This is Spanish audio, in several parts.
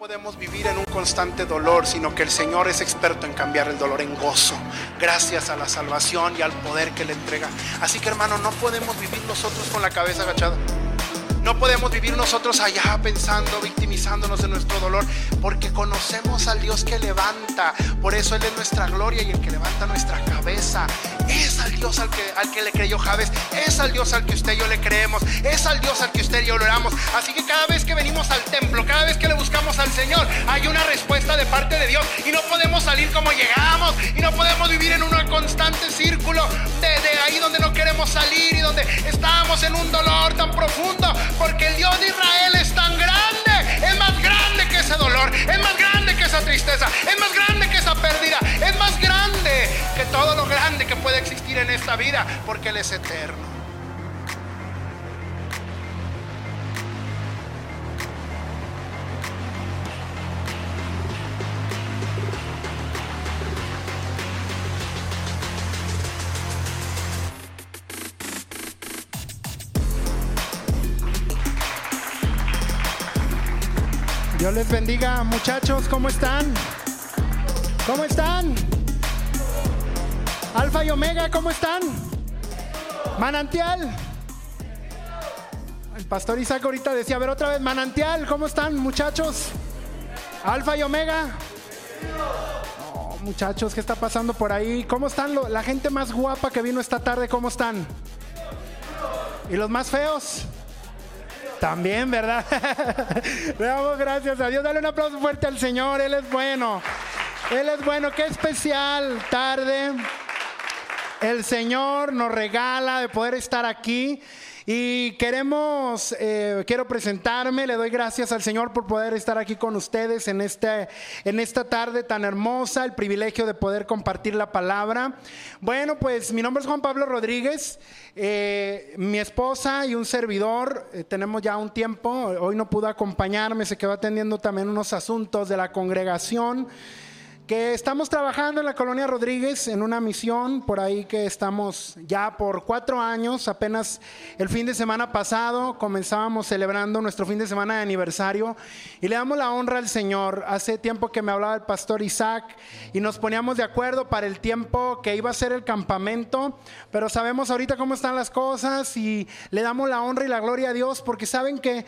podemos vivir en un constante dolor, sino que el Señor es experto en cambiar el dolor en gozo, gracias a la salvación y al poder que le entrega. Así que hermano, no podemos vivir nosotros con la cabeza agachada. No podemos vivir nosotros allá pensando, victimizándonos de nuestro dolor, porque conocemos al Dios que levanta. Por eso Él es nuestra gloria y el que levanta nuestra cabeza. Al Dios al que, al que le creyó Javes, es al Dios al que usted y yo le creemos, es al Dios al que usted y yo le oramos. Así que cada vez que venimos al templo, cada vez que le buscamos al Señor, hay una respuesta de parte de Dios y no podemos salir como llegamos y no podemos vivir en un constante círculo de, de ahí donde no queremos salir y donde estamos en un dolor tan profundo porque el Dios de Israel es tan grande, es más grande que ese dolor, es más grande esa tristeza, es más grande que esa pérdida, es más grande que todo lo grande que puede existir en esta vida, porque Él es eterno. Les bendiga, muchachos, ¿cómo están? ¿Cómo están? Alfa y Omega, ¿cómo están? Manantial. El pastor Isaac ahorita decía, a ver otra vez, Manantial, ¿cómo están, muchachos? Alfa y Omega. Oh, muchachos, ¿qué está pasando por ahí? ¿Cómo están la gente más guapa que vino esta tarde? ¿Cómo están? ¿Y los más feos? También, ¿verdad? Le damos gracias a Dios. Dale un aplauso fuerte al Señor. Él es bueno. Él es bueno. Qué especial tarde. El Señor nos regala de poder estar aquí. Y queremos, eh, quiero presentarme, le doy gracias al Señor por poder estar aquí con ustedes en, este, en esta tarde tan hermosa, el privilegio de poder compartir la palabra. Bueno, pues mi nombre es Juan Pablo Rodríguez, eh, mi esposa y un servidor, eh, tenemos ya un tiempo, hoy no pudo acompañarme, se quedó atendiendo también unos asuntos de la congregación que estamos trabajando en la colonia Rodríguez en una misión por ahí que estamos ya por cuatro años, apenas el fin de semana pasado comenzábamos celebrando nuestro fin de semana de aniversario y le damos la honra al Señor. Hace tiempo que me hablaba el pastor Isaac y nos poníamos de acuerdo para el tiempo que iba a ser el campamento, pero sabemos ahorita cómo están las cosas y le damos la honra y la gloria a Dios porque saben que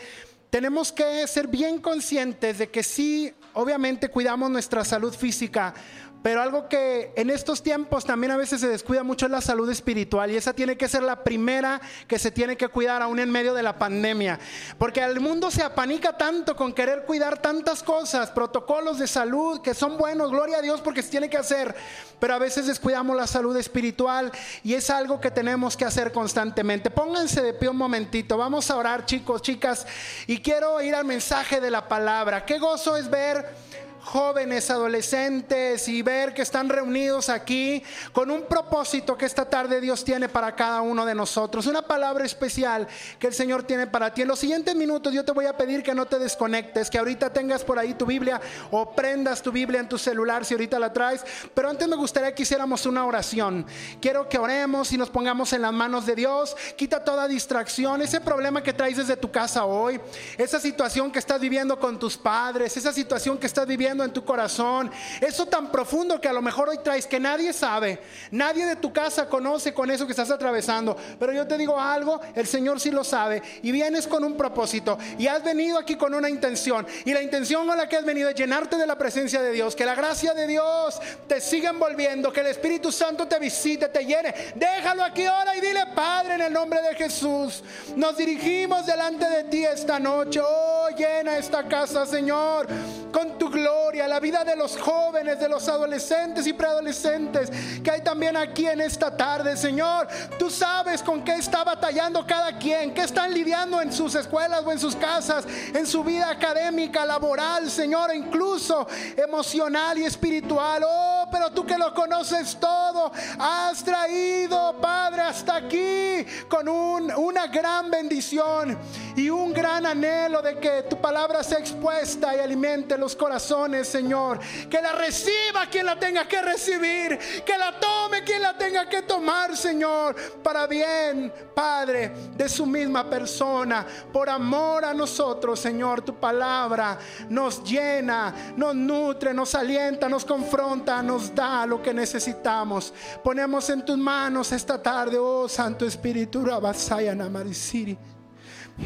tenemos que ser bien conscientes de que sí obviamente cuidamos nuestra salud física, pero algo que en estos tiempos también a veces se descuida mucho es la salud espiritual y esa tiene que ser la primera que se tiene que cuidar aún en medio de la pandemia. Porque el mundo se apanica tanto con querer cuidar tantas cosas, protocolos de salud que son buenos, gloria a Dios porque se tiene que hacer, pero a veces descuidamos la salud espiritual y es algo que tenemos que hacer constantemente. Pónganse de pie un momentito, vamos a orar chicos, chicas, y quiero ir al mensaje de la palabra. Qué gozo es ver jóvenes, adolescentes y ver que están reunidos aquí con un propósito que esta tarde Dios tiene para cada uno de nosotros. Una palabra especial que el Señor tiene para ti. En los siguientes minutos yo te voy a pedir que no te desconectes, que ahorita tengas por ahí tu Biblia o prendas tu Biblia en tu celular si ahorita la traes. Pero antes me gustaría que hiciéramos una oración. Quiero que oremos y nos pongamos en las manos de Dios. Quita toda distracción, ese problema que traes desde tu casa hoy, esa situación que estás viviendo con tus padres, esa situación que estás viviendo en tu corazón, eso tan profundo que a lo mejor hoy traes que nadie sabe, nadie de tu casa conoce con eso que estás atravesando, pero yo te digo algo, el Señor sí lo sabe y vienes con un propósito y has venido aquí con una intención y la intención con la que has venido es llenarte de la presencia de Dios, que la gracia de Dios te siga envolviendo, que el Espíritu Santo te visite, te llene. Déjalo aquí ahora y dile, Padre, en el nombre de Jesús, nos dirigimos delante de ti esta noche. Oh, llena esta casa, Señor, con tu gloria la vida de los jóvenes, de los adolescentes y preadolescentes que hay también aquí en esta tarde, Señor. Tú sabes con qué está batallando cada quien, qué están lidiando en sus escuelas o en sus casas, en su vida académica, laboral, Señor, incluso emocional y espiritual. Oh pero tú que lo conoces todo, has traído, Padre, hasta aquí con una gran bendición y un gran anhelo de que tu palabra sea expuesta y alimente los corazones, Señor. Que la reciba quien la tenga que recibir, que la tome quien la tenga que tomar, Señor, para bien, Padre, de su misma persona, por amor a nosotros, Señor, tu palabra nos llena, nos nutre, nos alienta, nos confronta, nos da lo que necesitamos. Ponemos en tus manos esta tarde, oh Santo Espíritu, Rabasaya Namarisiri.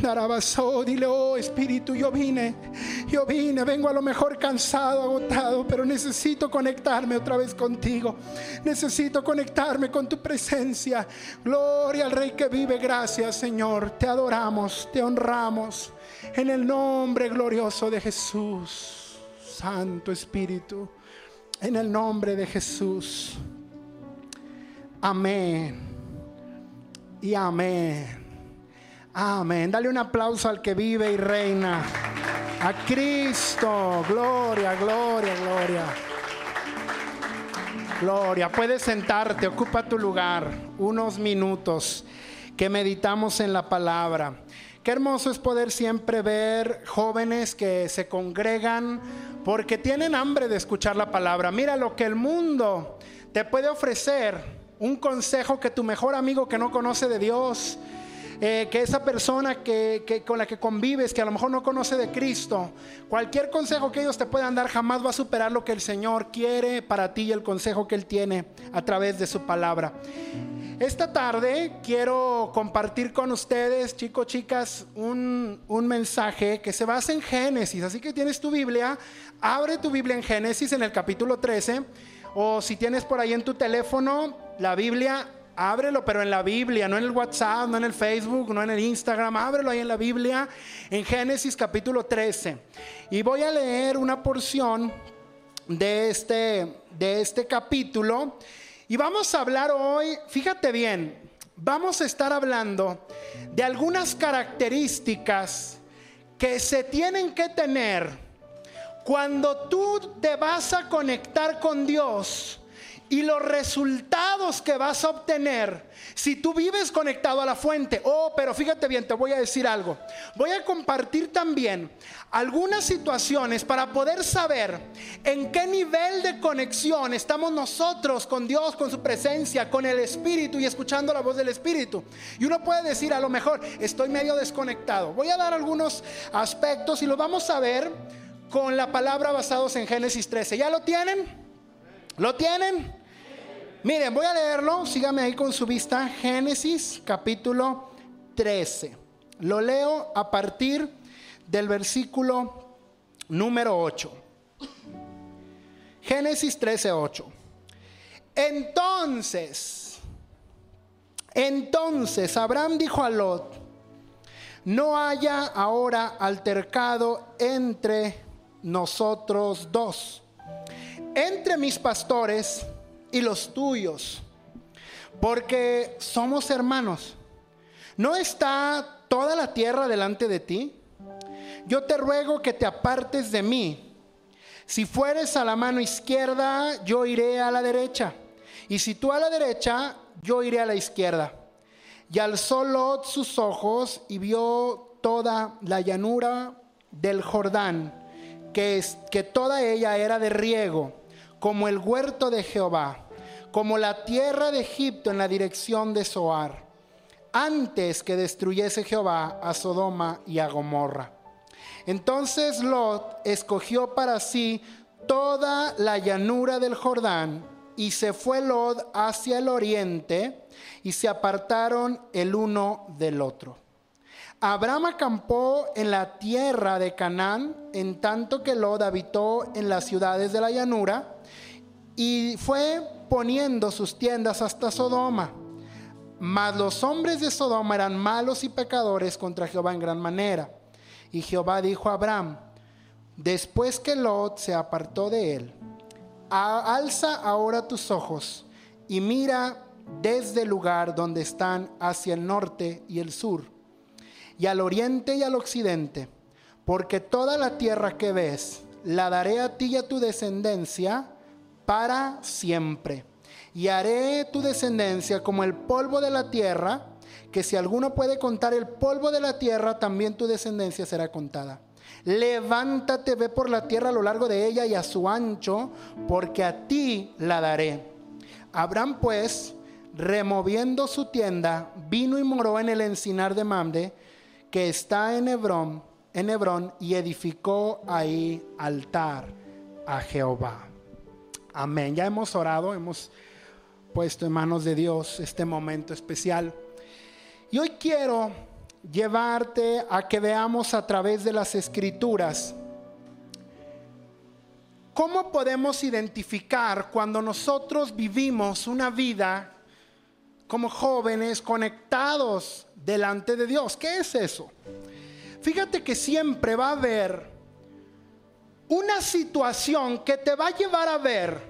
Darabasó, dile, oh Espíritu, yo vine, yo vine, vengo a lo mejor cansado, agotado, pero necesito conectarme otra vez contigo. Necesito conectarme con tu presencia. Gloria al Rey que vive, gracias Señor. Te adoramos, te honramos en el nombre glorioso de Jesús. Santo Espíritu, en el nombre de Jesús. Amén. Y amén. Amén. Dale un aplauso al que vive y reina. A Cristo. Gloria, gloria, gloria. Gloria. Puedes sentarte, ocupa tu lugar unos minutos que meditamos en la palabra. Qué hermoso es poder siempre ver jóvenes que se congregan porque tienen hambre de escuchar la palabra. Mira lo que el mundo te puede ofrecer, un consejo que tu mejor amigo que no conoce de Dios eh, que esa persona que, con la que convives, que a lo mejor no conoce de Cristo, cualquier consejo que ellos te puedan dar jamás va a superar lo que el Señor quiere para ti y el consejo que Él tiene a través de su palabra. Esta tarde quiero compartir con ustedes, chicos, chicas, un, un, mensaje que se basa en Génesis. Así que tienes tu Biblia, abre tu Biblia en Génesis en el capítulo 13, o si tienes por ahí en tu teléfono la Biblia, ábrelo, pero en la Biblia, no en el WhatsApp, no en el Facebook, no en el Instagram, ábrelo ahí en la Biblia, en Génesis capítulo 13. Y voy a leer una porción de este, de este capítulo. Y vamos a hablar hoy, fíjate bien, vamos a estar hablando de algunas características que se tienen que tener cuando tú te vas a conectar con Dios y los resultados que vas a obtener si tú vives conectado a la fuente. Oh, pero fíjate bien, te voy a decir algo. Voy a compartir también algunas situaciones para poder saber en qué nivel de conexión estamos nosotros con Dios, con su presencia, con el Espíritu y escuchando la voz del Espíritu. Y uno puede decir, a lo mejor estoy medio desconectado. Voy a dar algunos aspectos y los vamos a ver con la palabra basados en Génesis 13. ¿Ya lo tienen? ¿Lo tienen? Miren, voy a leerlo, síganme ahí con su vista, Génesis capítulo 13. Lo leo a partir del versículo número 8. Génesis 13, 8. Entonces, entonces Abraham dijo a Lot, no haya ahora altercado entre nosotros dos entre mis pastores y los tuyos, porque somos hermanos. ¿No está toda la tierra delante de ti? Yo te ruego que te apartes de mí. Si fueres a la mano izquierda, yo iré a la derecha. Y si tú a la derecha, yo iré a la izquierda. Y alzó Lot sus ojos y vio toda la llanura del Jordán, que, es, que toda ella era de riego como el huerto de Jehová, como la tierra de Egipto en la dirección de Zoar, antes que destruyese Jehová a Sodoma y a Gomorra. Entonces Lot escogió para sí toda la llanura del Jordán y se fue Lot hacia el oriente y se apartaron el uno del otro. Abraham acampó en la tierra de Canaán, en tanto que Lot habitó en las ciudades de la llanura, y fue poniendo sus tiendas hasta Sodoma. Mas los hombres de Sodoma eran malos y pecadores contra Jehová en gran manera. Y Jehová dijo a Abraham, después que Lot se apartó de él, alza ahora tus ojos y mira desde el lugar donde están hacia el norte y el sur, y al oriente y al occidente, porque toda la tierra que ves la daré a ti y a tu descendencia para siempre. Y haré tu descendencia como el polvo de la tierra, que si alguno puede contar el polvo de la tierra, también tu descendencia será contada. Levántate, ve por la tierra a lo largo de ella y a su ancho, porque a ti la daré. Abraham pues, removiendo su tienda, vino y moró en el encinar de Mamre, que está en Hebrón, en Hebrón, y edificó ahí altar a Jehová. Amén. Ya hemos orado, hemos puesto en manos de Dios este momento especial. Y hoy quiero llevarte a que veamos a través de las escrituras cómo podemos identificar cuando nosotros vivimos una vida como jóvenes conectados delante de Dios. ¿Qué es eso? Fíjate que siempre va a haber una situación que te va a llevar a ver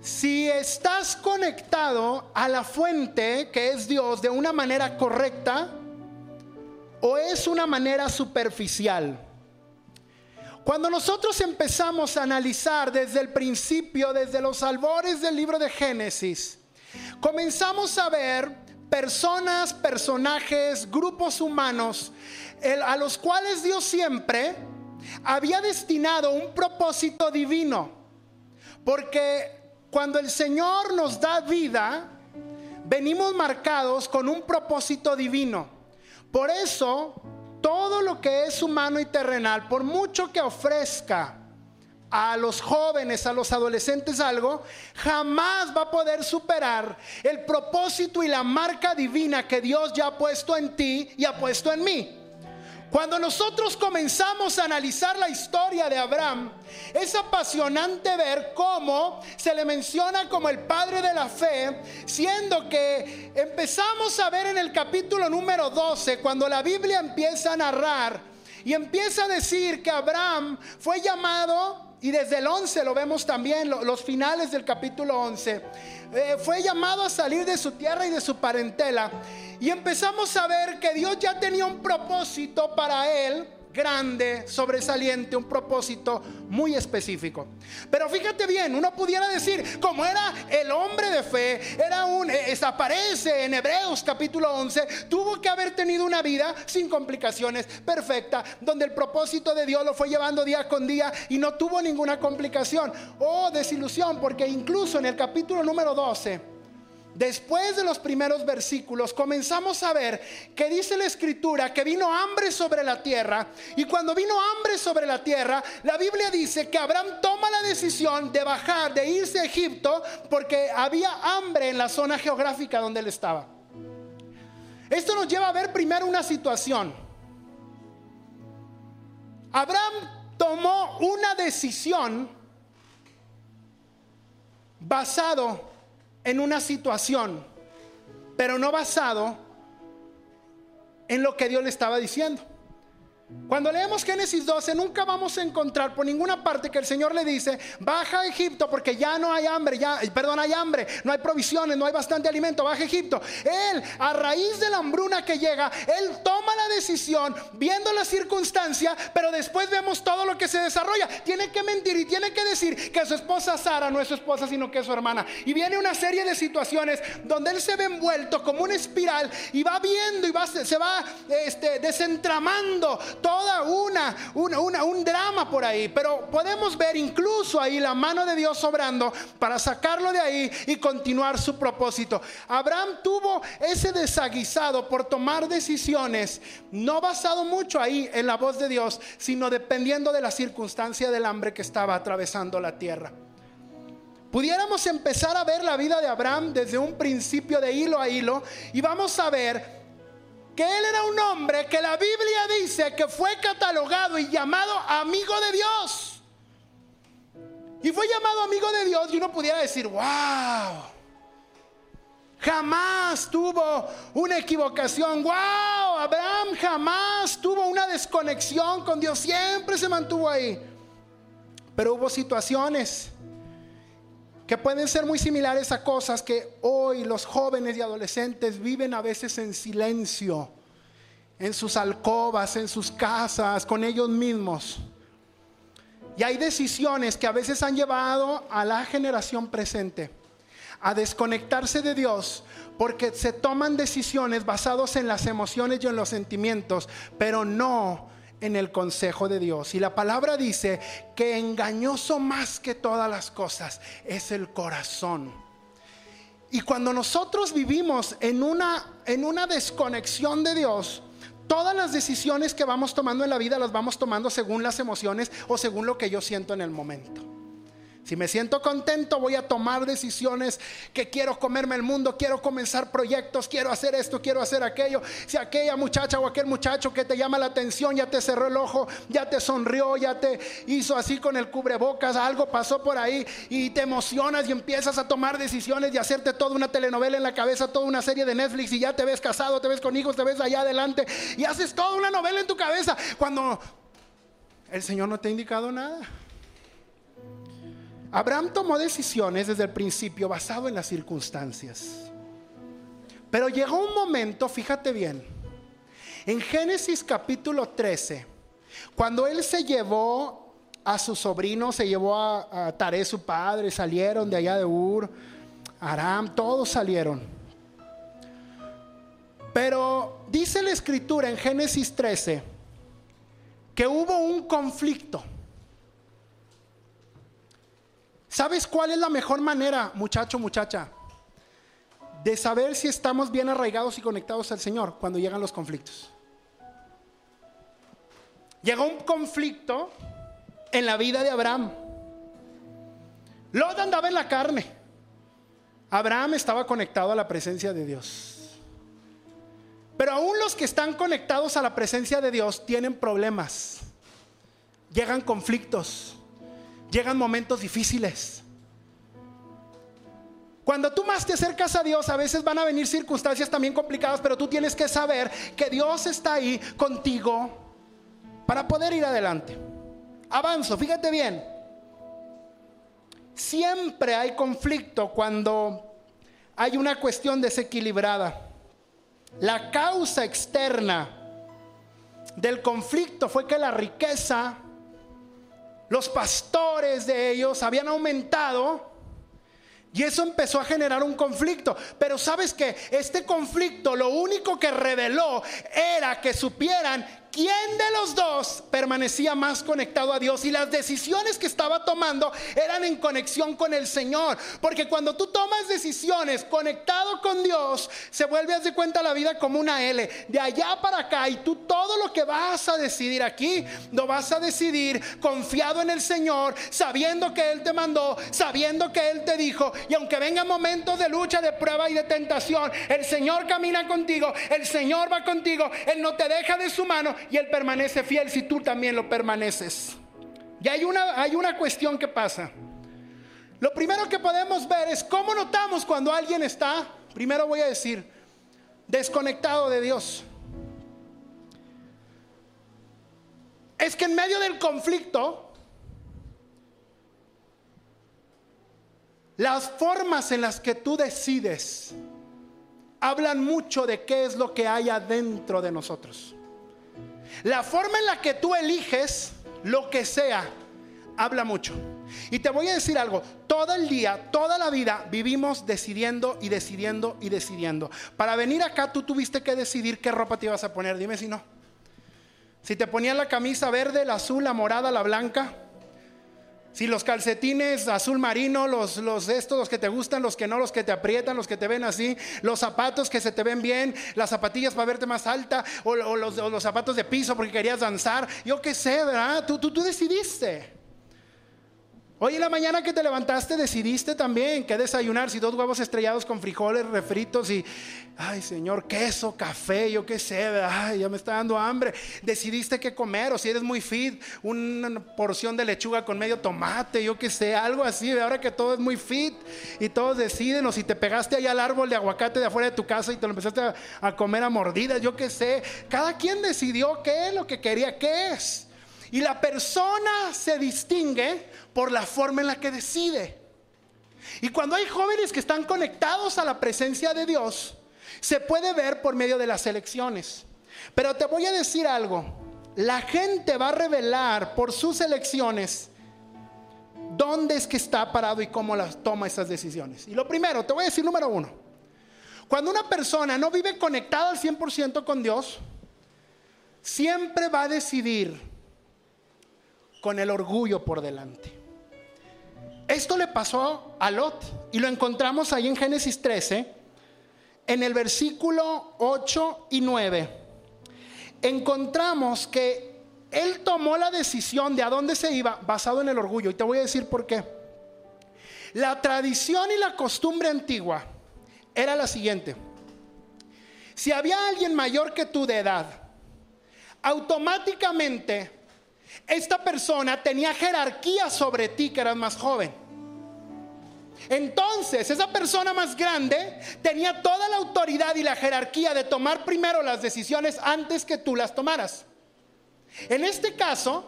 si estás conectado a la fuente que es Dios de una manera correcta o es una manera superficial. Cuando nosotros empezamos a analizar desde el principio, desde los albores del libro de Génesis, comenzamos a ver personas, personajes, grupos humanos, a los cuales Dios siempre había destinado un propósito divino. Porque cuando el Señor nos da vida, venimos marcados con un propósito divino. Por eso, todo lo que es humano y terrenal, por mucho que ofrezca a los jóvenes, a los adolescentes algo, jamás va a poder superar el propósito y la marca divina que Dios ya ha puesto en ti y ha puesto en mí. Cuando nosotros comenzamos a analizar la historia de Abraham, es apasionante ver cómo se le menciona como el padre de la fe, siendo que empezamos a ver en el capítulo número 12, cuando la Biblia empieza a narrar y empieza a decir que Abraham fue llamado, y desde el 11 lo vemos también, los finales del capítulo 11, eh, fue llamado a salir de su tierra y de su parentela. Y empezamos a ver que Dios ya tenía un propósito para él grande, sobresaliente, un propósito muy específico. Pero fíjate bien, uno pudiera decir, como era el hombre de fe, era un, eh, aparece en Hebreos capítulo 11, tuvo que haber tenido una vida sin complicaciones, perfecta, donde el propósito de Dios lo fue llevando día con día y no tuvo ninguna complicación o desilusión, porque incluso en el capítulo número 12, Después de los primeros versículos comenzamos a ver que dice la escritura que vino hambre sobre la tierra y cuando vino hambre sobre la tierra, la Biblia dice que Abraham toma la decisión de bajar, de irse a Egipto porque había hambre en la zona geográfica donde él estaba. Esto nos lleva a ver primero una situación. Abraham tomó una decisión basado en una situación, pero no basado en lo que Dios le estaba diciendo. Cuando leemos Génesis 12, nunca vamos a encontrar por ninguna parte que el Señor le dice, baja a Egipto porque ya no hay hambre, ya, perdón, hay hambre, no hay provisiones, no hay bastante alimento, baja a Egipto. Él, a raíz de la hambruna que llega, él toma la decisión viendo la circunstancia, pero después vemos todo lo que se desarrolla. Tiene que mentir y tiene que decir que su esposa Sara no es su esposa, sino que es su hermana. Y viene una serie de situaciones donde él se ve envuelto como una espiral y va viendo y va, se va este, desentramando toda una, una, un drama por ahí, pero podemos ver incluso ahí la mano de Dios obrando para sacarlo de ahí y continuar su propósito. Abraham tuvo ese desaguisado por tomar decisiones, no basado mucho ahí en la voz de Dios, sino dependiendo de la circunstancia del hambre que estaba atravesando la tierra. Pudiéramos empezar a ver la vida de Abraham desde un principio de hilo a hilo y vamos a ver que él era un hombre que la Biblia dice que fue catalogado y llamado amigo de Dios. Y fue llamado amigo de Dios y uno pudiera decir, wow, jamás tuvo una equivocación, wow, Abraham jamás tuvo una desconexión con Dios, siempre se mantuvo ahí. Pero hubo situaciones que pueden ser muy similares a cosas que hoy los jóvenes y adolescentes viven a veces en silencio, en sus alcobas, en sus casas, con ellos mismos. Y hay decisiones que a veces han llevado a la generación presente a desconectarse de Dios porque se toman decisiones basadas en las emociones y en los sentimientos, pero no en el consejo de Dios. Y la palabra dice que engañoso más que todas las cosas es el corazón. Y cuando nosotros vivimos en una, en una desconexión de Dios, todas las decisiones que vamos tomando en la vida las vamos tomando según las emociones o según lo que yo siento en el momento. Si me siento contento, voy a tomar decisiones que quiero comerme el mundo, quiero comenzar proyectos, quiero hacer esto, quiero hacer aquello. Si aquella muchacha o aquel muchacho que te llama la atención ya te cerró el ojo, ya te sonrió, ya te hizo así con el cubrebocas, algo pasó por ahí y te emocionas y empiezas a tomar decisiones y hacerte toda una telenovela en la cabeza, toda una serie de Netflix y ya te ves casado, te ves con hijos, te ves allá adelante y haces toda una novela en tu cabeza cuando el Señor no te ha indicado nada. Abraham tomó decisiones desde el principio basado en las circunstancias. Pero llegó un momento, fíjate bien, en Génesis capítulo 13, cuando él se llevó a su sobrino, se llevó a, a Tare, su padre, salieron de allá de Ur, Aram, todos salieron. Pero dice la escritura en Génesis 13 que hubo un conflicto. ¿Sabes cuál es la mejor manera, muchacho, muchacha, de saber si estamos bien arraigados y conectados al Señor cuando llegan los conflictos? Llegó un conflicto en la vida de Abraham. Lot andaba en la carne. Abraham estaba conectado a la presencia de Dios. Pero aún los que están conectados a la presencia de Dios tienen problemas. Llegan conflictos llegan momentos difíciles. Cuando tú más te acercas a Dios, a veces van a venir circunstancias también complicadas, pero tú tienes que saber que Dios está ahí contigo para poder ir adelante. Avanzo, fíjate bien. Siempre hay conflicto cuando hay una cuestión desequilibrada. La causa externa del conflicto fue que la riqueza los pastores de ellos habían aumentado y eso empezó a generar un conflicto. Pero sabes que este conflicto lo único que reveló era que supieran quién de los dos permanecía más conectado a Dios y las decisiones que estaba tomando eran en conexión con el Señor. Porque cuando tú tomas decisiones conectado con Dios, se vuelve a de cuenta la vida como una L. De allá para acá y tú todo lo que vas a decidir aquí, lo vas a decidir confiado en el Señor, sabiendo que Él te mandó, sabiendo que Él te dijo. Y aunque vengan momentos de lucha, de prueba y de tentación, el Señor camina contigo, el Señor va contigo, Él no te deja de su mano y Él permanece fiel si tú también lo permaneces. Y hay una, hay una cuestión que pasa. Lo primero que podemos ver es cómo notamos cuando alguien está, primero voy a decir, desconectado de Dios. Es que en medio del conflicto, las formas en las que tú decides hablan mucho de qué es lo que hay adentro de nosotros. La forma en la que tú eliges lo que sea, habla mucho. Y te voy a decir algo, todo el día, toda la vida vivimos decidiendo y decidiendo y decidiendo. Para venir acá tú tuviste que decidir qué ropa te ibas a poner, dime si no. Si te ponían la camisa verde, la azul, la morada, la blanca, si los calcetines azul marino, los, los estos, los que te gustan, los que no, los que te aprietan, los que te ven así, los zapatos que se te ven bien, las zapatillas para verte más alta, o, los, los, zapatos de piso porque querías danzar, yo qué sé, ¿verdad? Tú, tú, tú decidiste. Hoy en la mañana que te levantaste decidiste también que desayunar, si dos huevos estrellados con frijoles refritos y, ay Señor, queso, café, yo qué sé, ay, ya me está dando hambre. Decidiste qué comer o si eres muy fit, una porción de lechuga con medio tomate, yo qué sé, algo así. Ahora que todo es muy fit y todos deciden o si te pegaste ahí al árbol de aguacate de afuera de tu casa y te lo empezaste a, a comer a mordidas, yo qué sé. Cada quien decidió qué es lo que quería, qué es. Y la persona se distingue por la forma en la que decide. Y cuando hay jóvenes que están conectados a la presencia de Dios, se puede ver por medio de las elecciones. Pero te voy a decir algo, la gente va a revelar por sus elecciones dónde es que está parado y cómo las toma esas decisiones. Y lo primero, te voy a decir número uno. Cuando una persona no vive conectada al 100% con Dios, siempre va a decidir con el orgullo por delante. Esto le pasó a Lot y lo encontramos ahí en Génesis 13, en el versículo 8 y 9. Encontramos que él tomó la decisión de a dónde se iba basado en el orgullo y te voy a decir por qué. La tradición y la costumbre antigua era la siguiente. Si había alguien mayor que tú de edad, automáticamente esta persona tenía jerarquía sobre ti que eras más joven. Entonces, esa persona más grande tenía toda la autoridad y la jerarquía de tomar primero las decisiones antes que tú las tomaras. En este caso,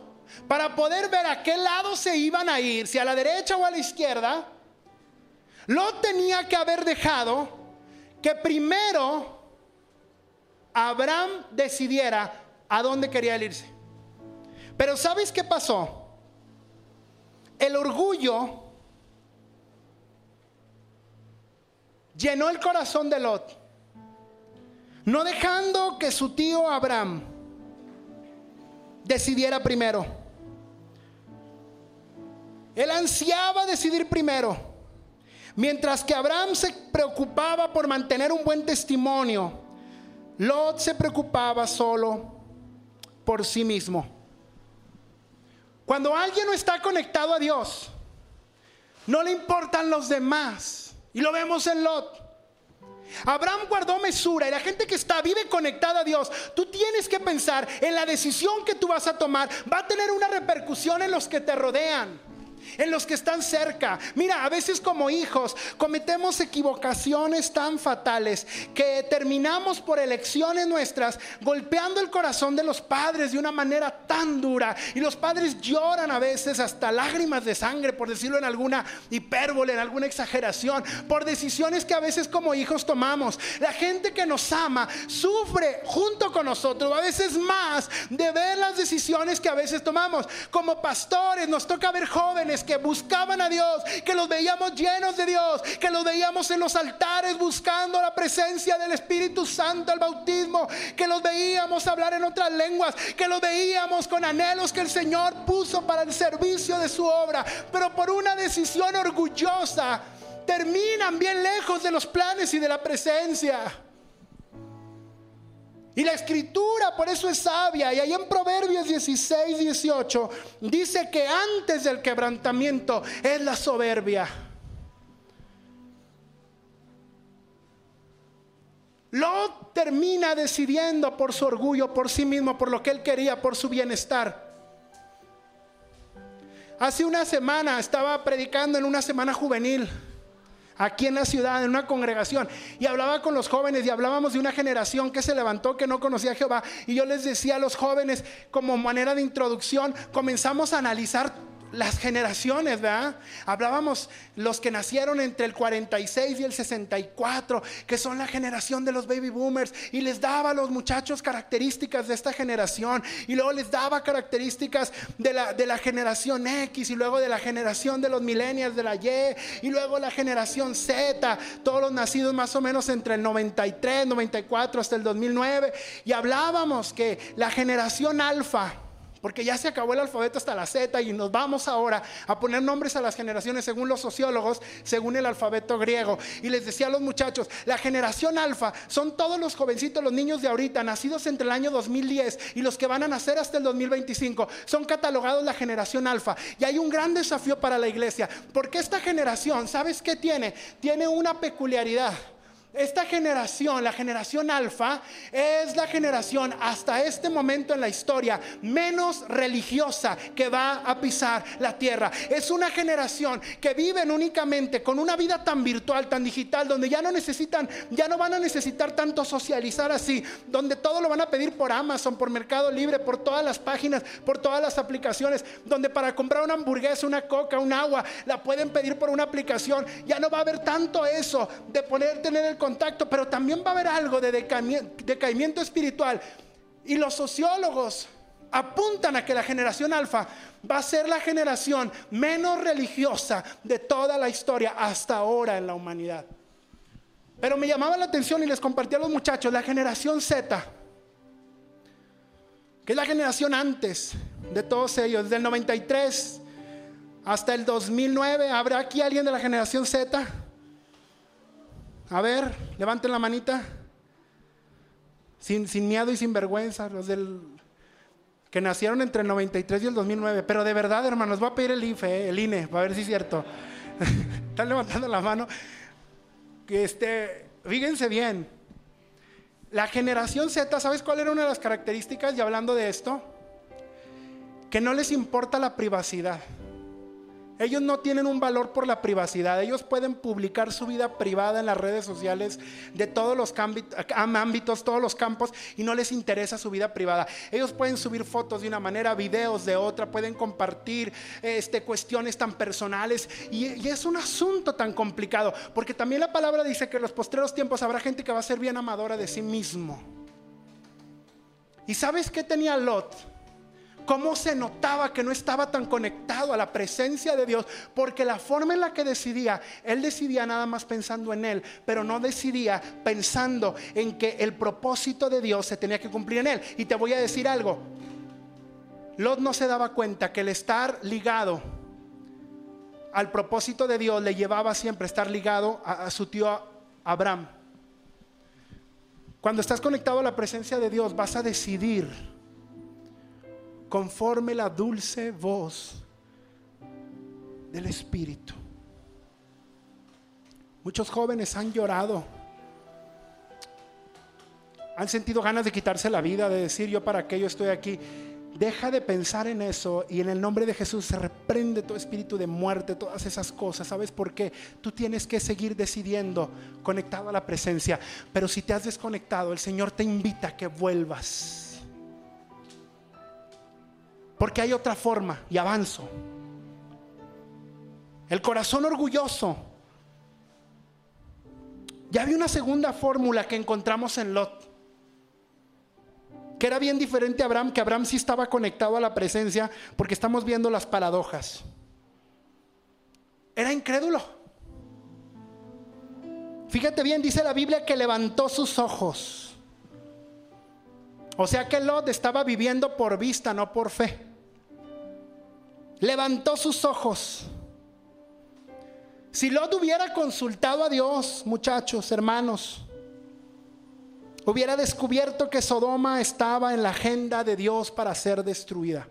para poder ver a qué lado se iban a ir, si a la derecha o a la izquierda, Lot tenía que haber dejado que primero Abraham decidiera a dónde quería irse. Pero ¿sabes qué pasó? El orgullo llenó el corazón de Lot, no dejando que su tío Abraham decidiera primero. Él ansiaba decidir primero, mientras que Abraham se preocupaba por mantener un buen testimonio, Lot se preocupaba solo por sí mismo. Cuando alguien no está conectado a Dios, no le importan los demás. Y lo vemos en Lot. Abraham guardó mesura y la gente que está vive conectada a Dios. Tú tienes que pensar en la decisión que tú vas a tomar. Va a tener una repercusión en los que te rodean en los que están cerca. Mira, a veces como hijos cometemos equivocaciones tan fatales que terminamos por elecciones nuestras golpeando el corazón de los padres de una manera tan dura. Y los padres lloran a veces hasta lágrimas de sangre, por decirlo en alguna hipérbole, en alguna exageración, por decisiones que a veces como hijos tomamos. La gente que nos ama sufre junto con nosotros, a veces más, de ver las decisiones que a veces tomamos. Como pastores nos toca ver jóvenes que buscaban a Dios, que los veíamos llenos de Dios, que los veíamos en los altares buscando la presencia del Espíritu Santo, el bautismo, que los veíamos hablar en otras lenguas, que los veíamos con anhelos que el Señor puso para el servicio de su obra, pero por una decisión orgullosa terminan bien lejos de los planes y de la presencia. Y la escritura por eso es sabia. Y ahí en Proverbios 16, 18 dice que antes del quebrantamiento es la soberbia. Lot termina decidiendo por su orgullo, por sí mismo, por lo que él quería, por su bienestar. Hace una semana estaba predicando en una semana juvenil aquí en la ciudad, en una congregación, y hablaba con los jóvenes y hablábamos de una generación que se levantó, que no conocía a Jehová, y yo les decía a los jóvenes, como manera de introducción, comenzamos a analizar las generaciones, ¿verdad? Hablábamos los que nacieron entre el 46 y el 64, que son la generación de los baby boomers, y les daba a los muchachos características de esta generación, y luego les daba características de la, de la generación X, y luego de la generación de los millennials, de la Y, y luego la generación Z, todos los nacidos más o menos entre el 93, 94 hasta el 2009, y hablábamos que la generación alfa, porque ya se acabó el alfabeto hasta la Z y nos vamos ahora a poner nombres a las generaciones según los sociólogos, según el alfabeto griego. Y les decía a los muchachos, la generación alfa son todos los jovencitos, los niños de ahorita, nacidos entre el año 2010 y los que van a nacer hasta el 2025, son catalogados la generación alfa. Y hay un gran desafío para la iglesia, porque esta generación, ¿sabes qué tiene? Tiene una peculiaridad. Esta generación, la generación alfa, es la generación hasta este momento en la historia menos religiosa que va a pisar la tierra. Es una generación que viven únicamente con una vida tan virtual, tan digital, donde ya no necesitan, ya no van a necesitar tanto socializar así, donde todo lo van a pedir por Amazon, por Mercado Libre, por todas las páginas, por todas las aplicaciones, donde para comprar una hamburguesa, una coca, un agua, la pueden pedir por una aplicación. Ya no va a haber tanto eso de poner tener el contacto, pero también va a haber algo de decaimiento espiritual. Y los sociólogos apuntan a que la generación alfa va a ser la generación menos religiosa de toda la historia hasta ahora en la humanidad. Pero me llamaba la atención y les compartí a los muchachos, la generación Z, que es la generación antes de todos ellos, desde el 93 hasta el 2009. ¿Habrá aquí alguien de la generación Z? A ver, levanten la manita. Sin, sin miedo y sin vergüenza, los del que nacieron entre el 93 y el 2009. Pero de verdad, hermanos, voy a pedir el IFE, eh, el INE, para ver si es cierto. Están levantando la mano. Este, fíjense bien. La generación Z, ¿sabes cuál era una de las características? Y hablando de esto, que no les importa la privacidad. Ellos no tienen un valor por la privacidad. Ellos pueden publicar su vida privada en las redes sociales de todos los ámbitos, todos los campos, y no les interesa su vida privada. Ellos pueden subir fotos de una manera, videos de otra, pueden compartir este, cuestiones tan personales. Y, y es un asunto tan complicado, porque también la palabra dice que en los postreros tiempos habrá gente que va a ser bien amadora de sí mismo. ¿Y sabes qué tenía Lot? Cómo se notaba que no estaba tan conectado a la presencia de Dios, porque la forma en la que decidía, él decidía nada más pensando en él, pero no decidía pensando en que el propósito de Dios se tenía que cumplir en él. Y te voy a decir algo, Lot no se daba cuenta que el estar ligado al propósito de Dios le llevaba siempre a estar ligado a, a su tío Abraham. Cuando estás conectado a la presencia de Dios, vas a decidir conforme la dulce voz del Espíritu. Muchos jóvenes han llorado, han sentido ganas de quitarse la vida, de decir yo para qué yo estoy aquí. Deja de pensar en eso y en el nombre de Jesús se reprende todo espíritu de muerte, todas esas cosas. ¿Sabes por qué? Tú tienes que seguir decidiendo conectado a la presencia. Pero si te has desconectado, el Señor te invita a que vuelvas porque hay otra forma y avanzo. El corazón orgulloso. Ya había una segunda fórmula que encontramos en Lot. Que era bien diferente a Abraham, que Abraham sí estaba conectado a la presencia, porque estamos viendo las paradojas. Era incrédulo. Fíjate bien, dice la Biblia que levantó sus ojos. O sea que Lot estaba viviendo por vista, no por fe. Levantó sus ojos. Si Lot hubiera consultado a Dios, muchachos, hermanos, hubiera descubierto que Sodoma estaba en la agenda de Dios para ser destruida.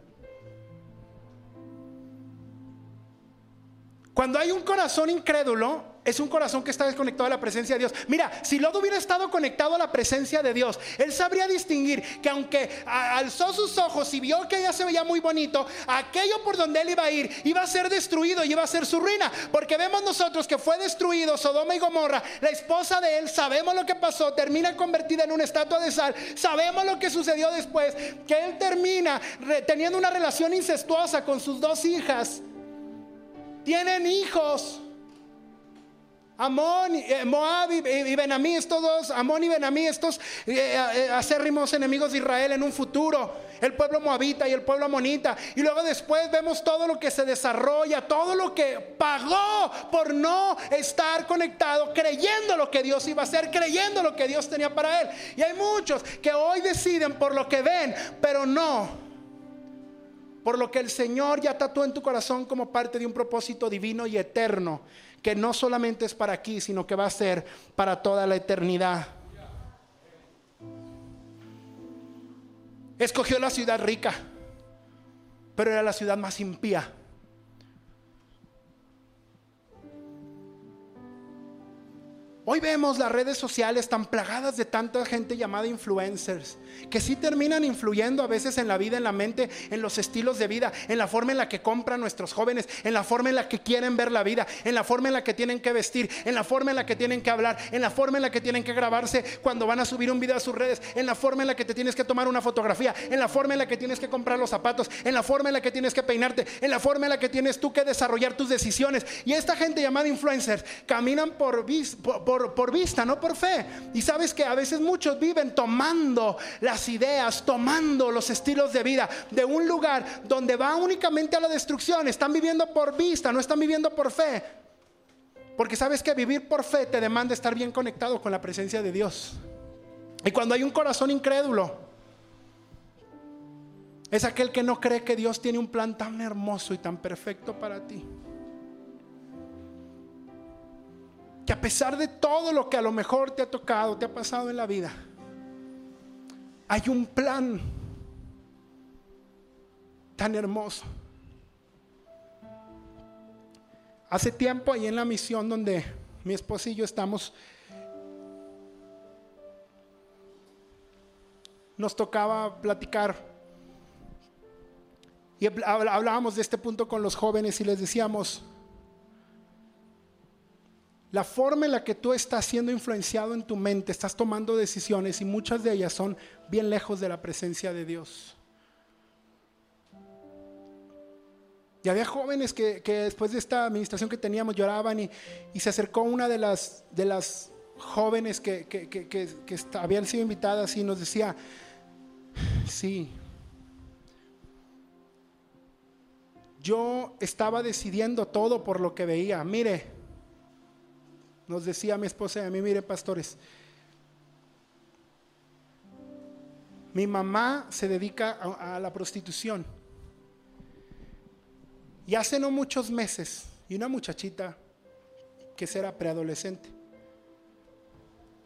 Cuando hay un corazón incrédulo, es un corazón que está desconectado a la presencia de Dios. Mira, si Lot hubiera estado conectado a la presencia de Dios, él sabría distinguir que aunque alzó sus ojos y vio que ella se veía muy bonito, aquello por donde él iba a ir iba a ser destruido y iba a ser su ruina. Porque vemos nosotros que fue destruido Sodoma y Gomorra, la esposa de él, sabemos lo que pasó, termina convertida en una estatua de sal, sabemos lo que sucedió después, que él termina teniendo una relación incestuosa con sus dos hijas. Tienen hijos. Amón, eh, Moab y, Benamí, estos dos, Amón y Benamí, estos eh, eh, acérrimos enemigos de Israel en un futuro, el pueblo moabita y el pueblo amonita. Y luego después vemos todo lo que se desarrolla, todo lo que pagó por no estar conectado, creyendo lo que Dios iba a hacer, creyendo lo que Dios tenía para él. Y hay muchos que hoy deciden por lo que ven, pero no por lo que el Señor ya tatuó en tu corazón como parte de un propósito divino y eterno que no solamente es para aquí, sino que va a ser para toda la eternidad. Escogió la ciudad rica, pero era la ciudad más impía. Hoy vemos las redes sociales tan plagadas de tanta gente llamada influencers, que sí terminan influyendo a veces en la vida, en la mente, en los estilos de vida, en la forma en la que compran nuestros jóvenes, en la forma en la que quieren ver la vida, en la forma en la que tienen que vestir, en la forma en la que tienen que hablar, en la forma en la que tienen que grabarse cuando van a subir un video a sus redes, en la forma en la que te tienes que tomar una fotografía, en la forma en la que tienes que comprar los zapatos, en la forma en la que tienes que peinarte, en la forma en la que tienes tú que desarrollar tus decisiones. Y esta gente llamada influencers caminan por, por por, vista, no por fe. Y sabes que a veces muchos viven tomando las ideas, tomando los estilos de vida de un lugar donde va únicamente a la destrucción. Están viviendo por vista, no están viviendo por fe. Porque sabes que vivir por fe te demanda estar bien conectado con la presencia de Dios. Y cuando hay un corazón incrédulo, es aquel que no cree que Dios tiene un plan tan hermoso y tan perfecto para ti. Que a pesar de todo lo que a lo mejor te ha tocado, te ha pasado en la vida, hay un plan tan hermoso. Hace tiempo ahí en la misión donde mi esposa y yo estamos, nos tocaba platicar y hablábamos de este punto con los jóvenes y les decíamos, la forma en la que tú estás siendo influenciado en tu mente, estás tomando decisiones y muchas de ellas son bien lejos de la presencia de Dios. Y había jóvenes que, después de esta administración que teníamos lloraban y, se acercó una de las, de las jóvenes que, que habían sido invitadas y nos decía, sí, yo estaba decidiendo todo por lo que veía. Mire, nos decía mi esposa y a mí, mire pastores, mi mamá se dedica a, la prostitución. Y hace no muchos meses, y una muchachita que será preadolescente,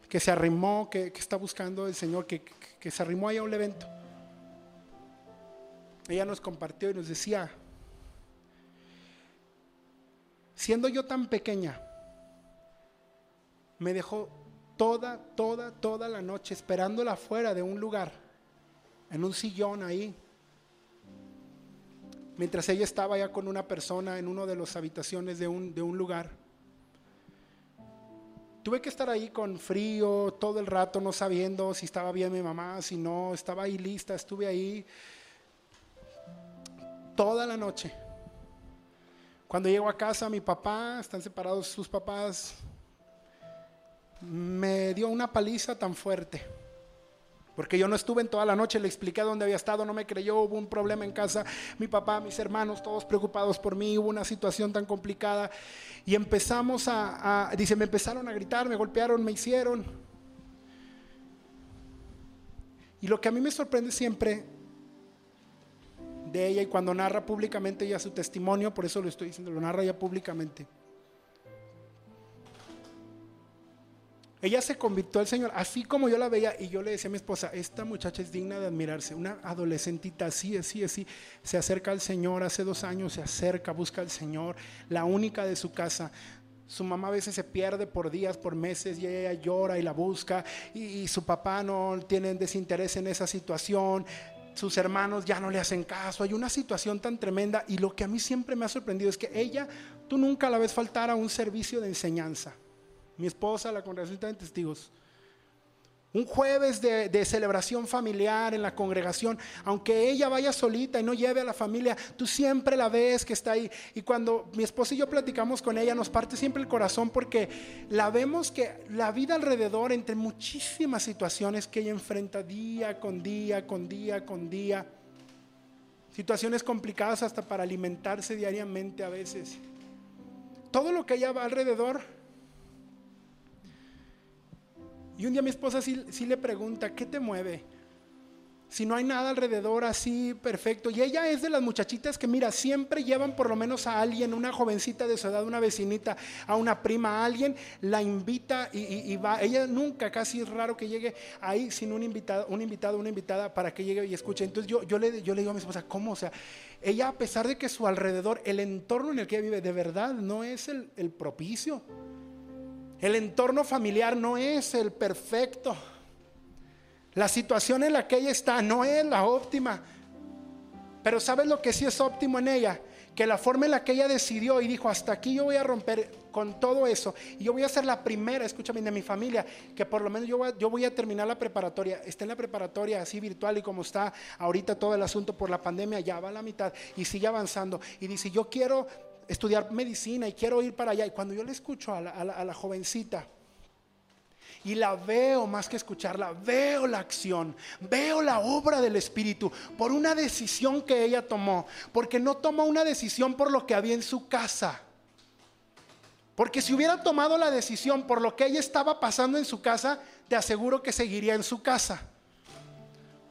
que se arrimó, que, está buscando el Señor, que, que se arrimó ahí a un evento. Ella nos compartió y nos decía, siendo yo tan pequeña, me dejó toda, toda, toda la noche esperándola afuera de un lugar, en un sillón ahí. Mientras ella estaba ya con una persona en una de las habitaciones de un, de un lugar. Tuve que estar ahí con frío todo el rato, no sabiendo si estaba bien mi mamá, si no, estaba ahí lista, estuve ahí toda la noche. Cuando llego a casa, mi papá, están separados sus papás, me dio una paliza tan fuerte. Porque yo no estuve en toda la noche, le expliqué dónde había estado, no me creyó, hubo un problema en casa, mi papá, mis hermanos, todos preocupados por mí, hubo una situación tan complicada. Y empezamos a, dice, me empezaron a gritar, me golpearon, me hicieron. Y lo que a mí me sorprende siempre de ella y cuando narra públicamente ya su testimonio, por eso lo estoy diciendo, lo narra ya públicamente. Ella se convirtió al Señor, así como yo la veía, y yo le decía a mi esposa, esta muchacha es digna de admirarse, una adolescentita así, así, así, se acerca al Señor, hace dos años se acerca, busca al Señor, la única de su casa. Su mamá a veces se pierde por días, por meses, y ella llora y la busca, y, y su papá no tiene desinterés en esa situación, sus hermanos ya no le hacen caso, hay una situación tan tremenda y lo que a mí siempre me ha sorprendido es que ella, tú nunca la ves faltar a un servicio de enseñanza. Mi esposa, la congregación de testigos. Un jueves de, celebración familiar en la congregación, aunque ella vaya solita y no lleve a la familia, tú siempre la ves que está ahí. Y cuando mi esposa y yo platicamos con ella, nos parte siempre el corazón porque la vemos que la vida alrededor, entre muchísimas situaciones que ella enfrenta día con día, con día, con día, situaciones complicadas hasta para alimentarse diariamente a veces. Todo lo que ella va alrededor y un día mi esposa sí, le pregunta, ¿qué te mueve? Si no hay nada alrededor así perfecto. Y ella es de las muchachitas que, mira, siempre llevan por lo menos a alguien, una jovencita de su edad, una vecinita, a una prima, a alguien, la invita y, va. Ella nunca, casi es raro que llegue ahí sin un invitado, un invitado, una invitada para que llegue y escuche. Entonces yo, yo, le, yo le digo a mi esposa, ¿cómo? O sea, ella a pesar de que su alrededor, el entorno en el que vive, de verdad no es el, el propicio. El entorno familiar no es el perfecto. La situación en la que ella está no es la óptima. Pero ¿sabes lo que sí es óptimo en ella? Que la forma en la que ella decidió y dijo, hasta aquí yo voy a romper con todo eso. Y yo voy a ser la primera, escúchame, de mi familia, que por lo menos yo voy, a terminar la preparatoria. Está en la preparatoria así virtual y como está ahorita todo el asunto por la pandemia, ya va a la mitad y sigue avanzando. Y dice, yo quiero estudiar medicina y quiero ir para allá. Y cuando yo le escucho a la, jovencita y la veo más que escucharla, veo la acción, veo la obra del Espíritu por una decisión que ella tomó, porque no tomó una decisión por lo que había en su casa. Porque si hubiera tomado la decisión por lo que ella estaba pasando en su casa, te aseguro que seguiría en su casa.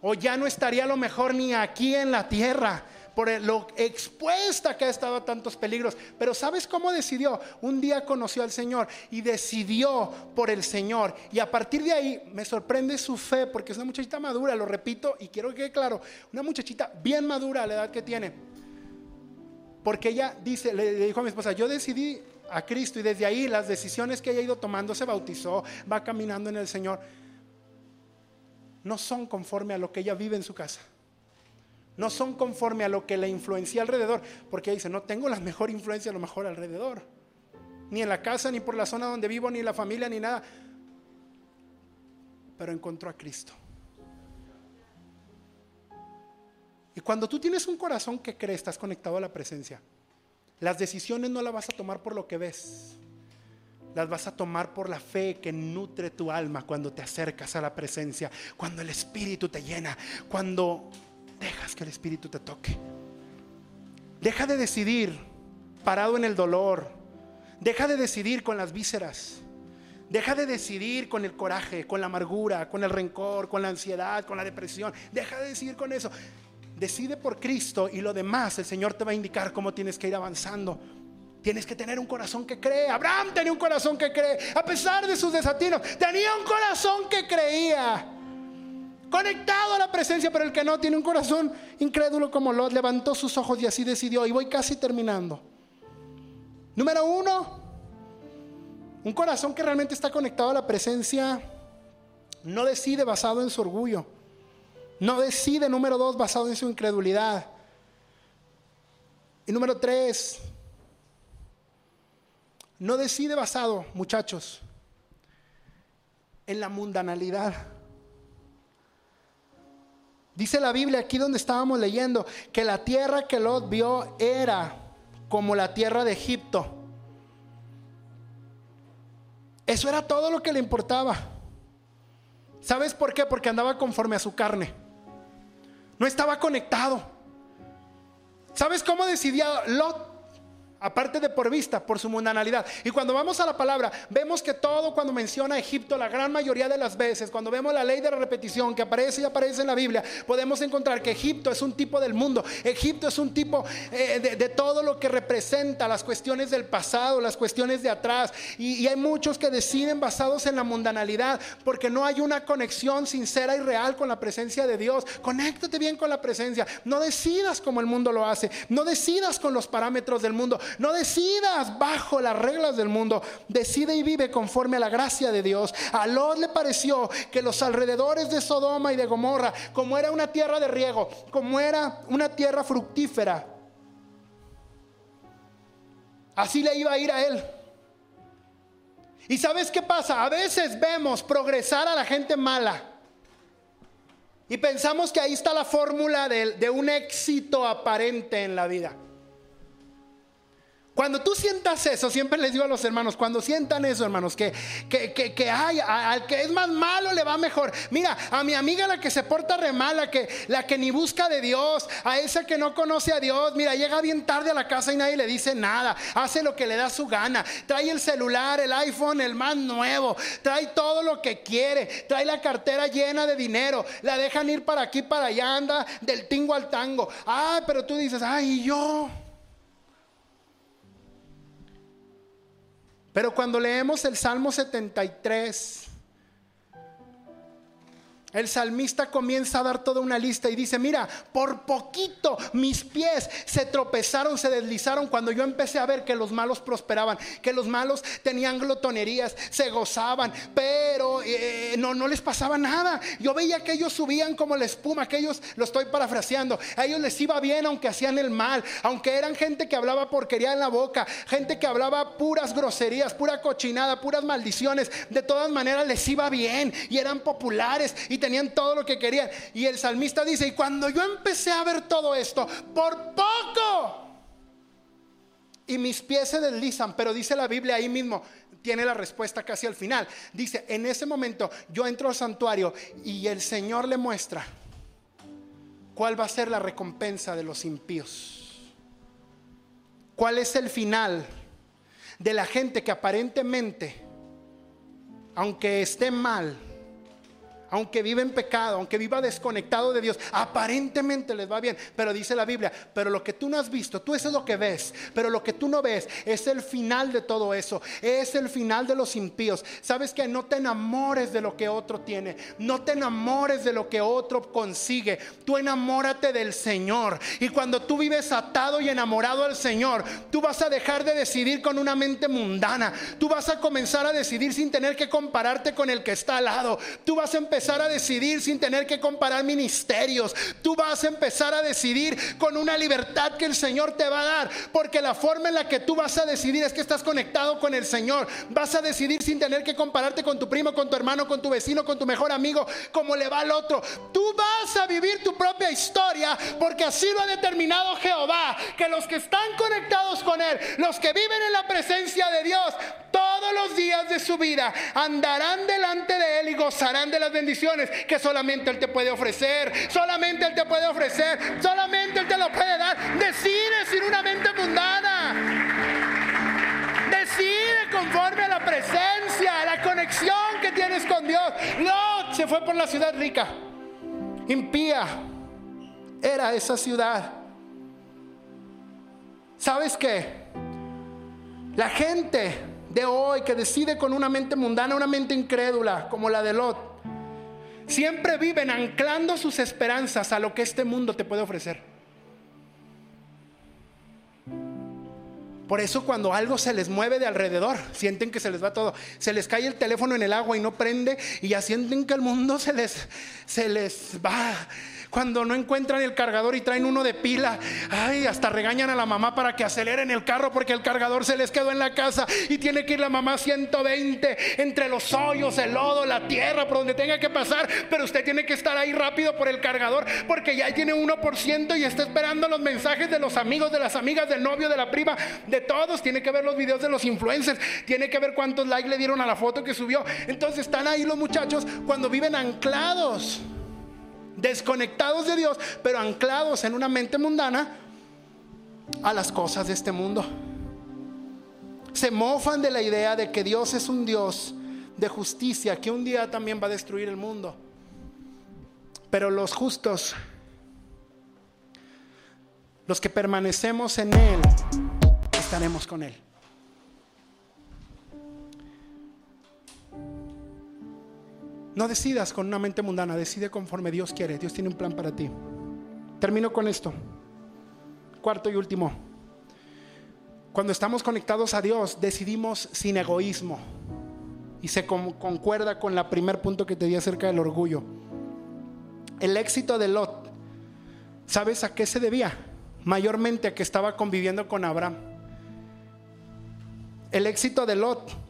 O ya no estaría a lo mejor ni aquí en la tierra, por lo expuesta que ha estado a tantos peligros. Pero ¿sabes cómo decidió? Un día conoció al Señor y decidió por el Señor. Y a partir de ahí me sorprende su fe, porque es una muchachita madura, lo repito, y quiero que quede claro, una muchachita bien madura a la edad que tiene. Porque ella dice, le dijo a mi esposa, yo decidí a Cristo y desde ahí las decisiones que ella ha ido tomando, se bautizó, va caminando en el Señor, no son conforme a lo que ella vive en su casa no son conforme a lo que le influencia alrededor, porque dice, no tengo la mejor influencia a lo mejor alrededor, ni en la casa, ni por la zona donde vivo, ni la familia, ni nada, pero encontró a Cristo. Y cuando tú tienes un corazón que cree, estás conectado a la presencia, las decisiones no las vas a tomar por lo que ves, las vas a tomar por la fe que nutre tu alma cuando te acercas a la presencia, cuando el Espíritu te llena, cuando dejas que el Espíritu te toque. Deja de decidir parado en el dolor. Deja de decidir con las vísceras. Deja de decidir con el coraje, con la amargura, con el rencor, con la ansiedad, con la depresión. Deja de decidir con eso. Decide por Cristo y lo demás el Señor te va a indicar cómo tienes que ir avanzando. Tienes que tener un corazón que cree. Abraham tenía un corazón que cree. A pesar de sus desatinos, tenía un corazón que creía conectado a la presencia, pero el que no tiene un corazón incrédulo como Lot, levantó sus ojos y así decidió. Y voy casi terminando. Número uno, un corazón que realmente está conectado a la presencia no decide basado en su orgullo. No decide, número dos, basado en su incredulidad. Y número tres, no decide basado, muchachos, en la mundanalidad. Dice la Biblia aquí donde estábamos leyendo que la tierra que Lot vio era como la tierra de Egipto. Eso era todo lo que le importaba. ¿Sabes por qué? Porque andaba conforme a su carne. No estaba conectado. ¿Sabes cómo decidía Lot Aparte de por vista, por su mundanalidad. Y cuando vamos a la palabra, vemos que todo cuando menciona Egipto, la gran mayoría de las veces, cuando vemos la ley de la repetición que aparece y aparece en la Biblia, podemos encontrar que Egipto es un tipo del mundo. Egipto es un tipo eh, de, todo lo que representa las cuestiones del pasado, las cuestiones de atrás. Y, y hay muchos que deciden basados en la mundanalidad porque no hay una conexión sincera y real con la presencia de Dios. Conéctate bien con la presencia. No decidas como el mundo lo hace. No decidas con los parámetros del mundo. No decidas bajo las reglas del mundo. Decide y vive conforme a la gracia de Dios. A Lot le pareció que los alrededores de Sodoma y de Gomorra, como era una tierra de riego, como era una tierra fructífera, así le iba a ir a él. ¿Y sabes qué pasa? A veces vemos progresar a la gente mala. Y pensamos que ahí está la fórmula de, de un éxito aparente en la vida. Cuando tú sientas eso, siempre les digo a los hermanos, cuando sientan eso, hermanos, que, que, que, hay, al que es más malo le va mejor. Mira, a mi amiga la que se porta re mal, la que, la que ni busca de Dios, a esa que no conoce a Dios, mira, llega bien tarde a la casa y nadie le dice nada, hace lo que le da su gana, trae el celular, el iPhone, el más nuevo, trae todo lo que quiere, trae la cartera llena de dinero, la dejan ir para aquí, para allá, anda del tingo al tango. Ah, pero tú dices, ay, yo. Pero cuando leemos el Salmo 73, el salmista comienza a dar toda una lista y dice, mira, por poquito mis pies se tropezaron, se deslizaron cuando yo empecé a ver que los malos prosperaban, que los malos tenían glotonerías, se gozaban, pero eh, no, no les pasaba nada. Yo veía que ellos subían como la espuma, que ellos, lo estoy parafraseando, a ellos les iba bien aunque hacían el mal, aunque eran gente que hablaba porquería en la boca, gente que hablaba puras groserías, pura cochinada, puras maldiciones, de todas maneras les iba bien y eran populares y tenían todo lo que querían. Y el salmista dice, y cuando yo empecé a ver todo esto, por poco y mis pies se deslizan, pero dice la Biblia ahí mismo, tiene la respuesta casi al final. Dice, en ese momento yo entro al santuario y el Señor le muestra cuál va a ser la recompensa de los impíos. ¿Cuál es el final de la gente que aparentemente, aunque esté mal, aunque vive en pecado, aunque viva desconectado de Dios, aparentemente les va bien. Pero dice la Biblia, pero lo que tú no has visto, tú eso es lo que ves, pero lo que tú no ves es el final de todo eso, es el final de los impíos. Sabes que no te enamores de lo que otro tiene, no te enamores de lo que otro consigue, tú enamórate del Señor. Y cuando tú vives atado y enamorado al Señor, tú vas a dejar de decidir con una mente mundana, tú vas a comenzar a decidir sin tener que compararte con el que está al lado, tú vas a empezar empezar a decidir sin tener que comparar ministerios. Tú vas a empezar a decidir con una libertad que el Señor te va a dar. Porque la forma en la que tú vas a decidir es que estás conectado con el Señor. Vas a decidir sin tener que compararte con tu primo, con tu hermano, con tu vecino, con tu mejor amigo, como le va al otro. Tú vas a vivir tu propia historia porque así lo ha determinado Jehová. Que los que están conectados con Él, los que viven en la presencia de Dios, todos los días de su vida andarán delante de Él y gozarán de las bendiciones que solamente Él te puede ofrecer. Solamente Él te puede ofrecer. Solamente Él te lo puede dar. Decide sin una mente mundana. Decide conforme a la presencia, a la conexión que tienes con Dios. Lot se fue por la ciudad rica. Impía era esa ciudad. ¿Sabes qué? La gente de hoy que decide con una mente mundana, una mente incrédula, como la de Lot, Siempre viven anclando sus esperanzas a lo que este mundo te puede ofrecer. Por eso cuando algo se les mueve de alrededor, sienten que se les va todo. Se les cae el teléfono en el agua y no prende y ya sienten que el mundo se les, se les va cuando no encuentran el cargador y traen uno de pila, ay, hasta regañan a la mamá para que aceleren el carro porque el cargador se les quedó en la casa y tiene que ir la mamá 120 entre los hoyos, el lodo, la tierra, por donde tenga que pasar, pero usted tiene que estar ahí rápido por el cargador porque ya tiene 1% y está esperando los mensajes de los amigos, de las amigas, del novio, de la prima, de todos. Tiene que ver los videos de los influencers, tiene que ver cuántos likes le dieron a la foto que subió. Entonces están ahí los muchachos cuando viven anclados desconectados de Dios, pero anclados en una mente mundana a las cosas de este mundo. Se mofan de la idea de que Dios es un Dios de justicia, que un día también va a destruir el mundo. Pero los justos, los que permanecemos en Él, estaremos con Él. No decidas con una mente mundana, decide conforme Dios quiere. Dios tiene un plan para ti. Termino con esto. Cuarto y último. Cuando estamos conectados a Dios, decidimos sin egoísmo. Y se concuerda con el primer punto que te di acerca del orgullo. El éxito de Lot, ¿sabes a qué se debía? Mayormente a que estaba conviviendo con Abraham. El éxito de Lot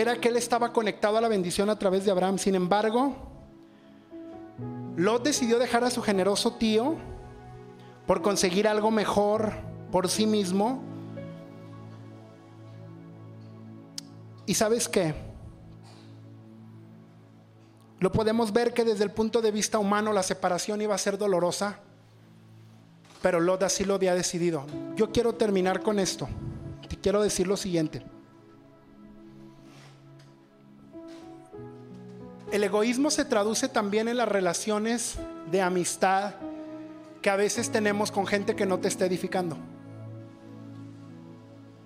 era que él estaba conectado a la bendición a través de Abraham. Sin embargo, Lot decidió dejar a su generoso tío por conseguir algo mejor por sí mismo. ¿Y sabes qué? Lo podemos ver que desde el punto de vista humano la separación iba a ser dolorosa, pero Lot así lo había decidido. Yo quiero terminar con esto. Te quiero decir lo siguiente. El egoísmo se traduce también en las relaciones de amistad que a veces tenemos con gente que no te está edificando.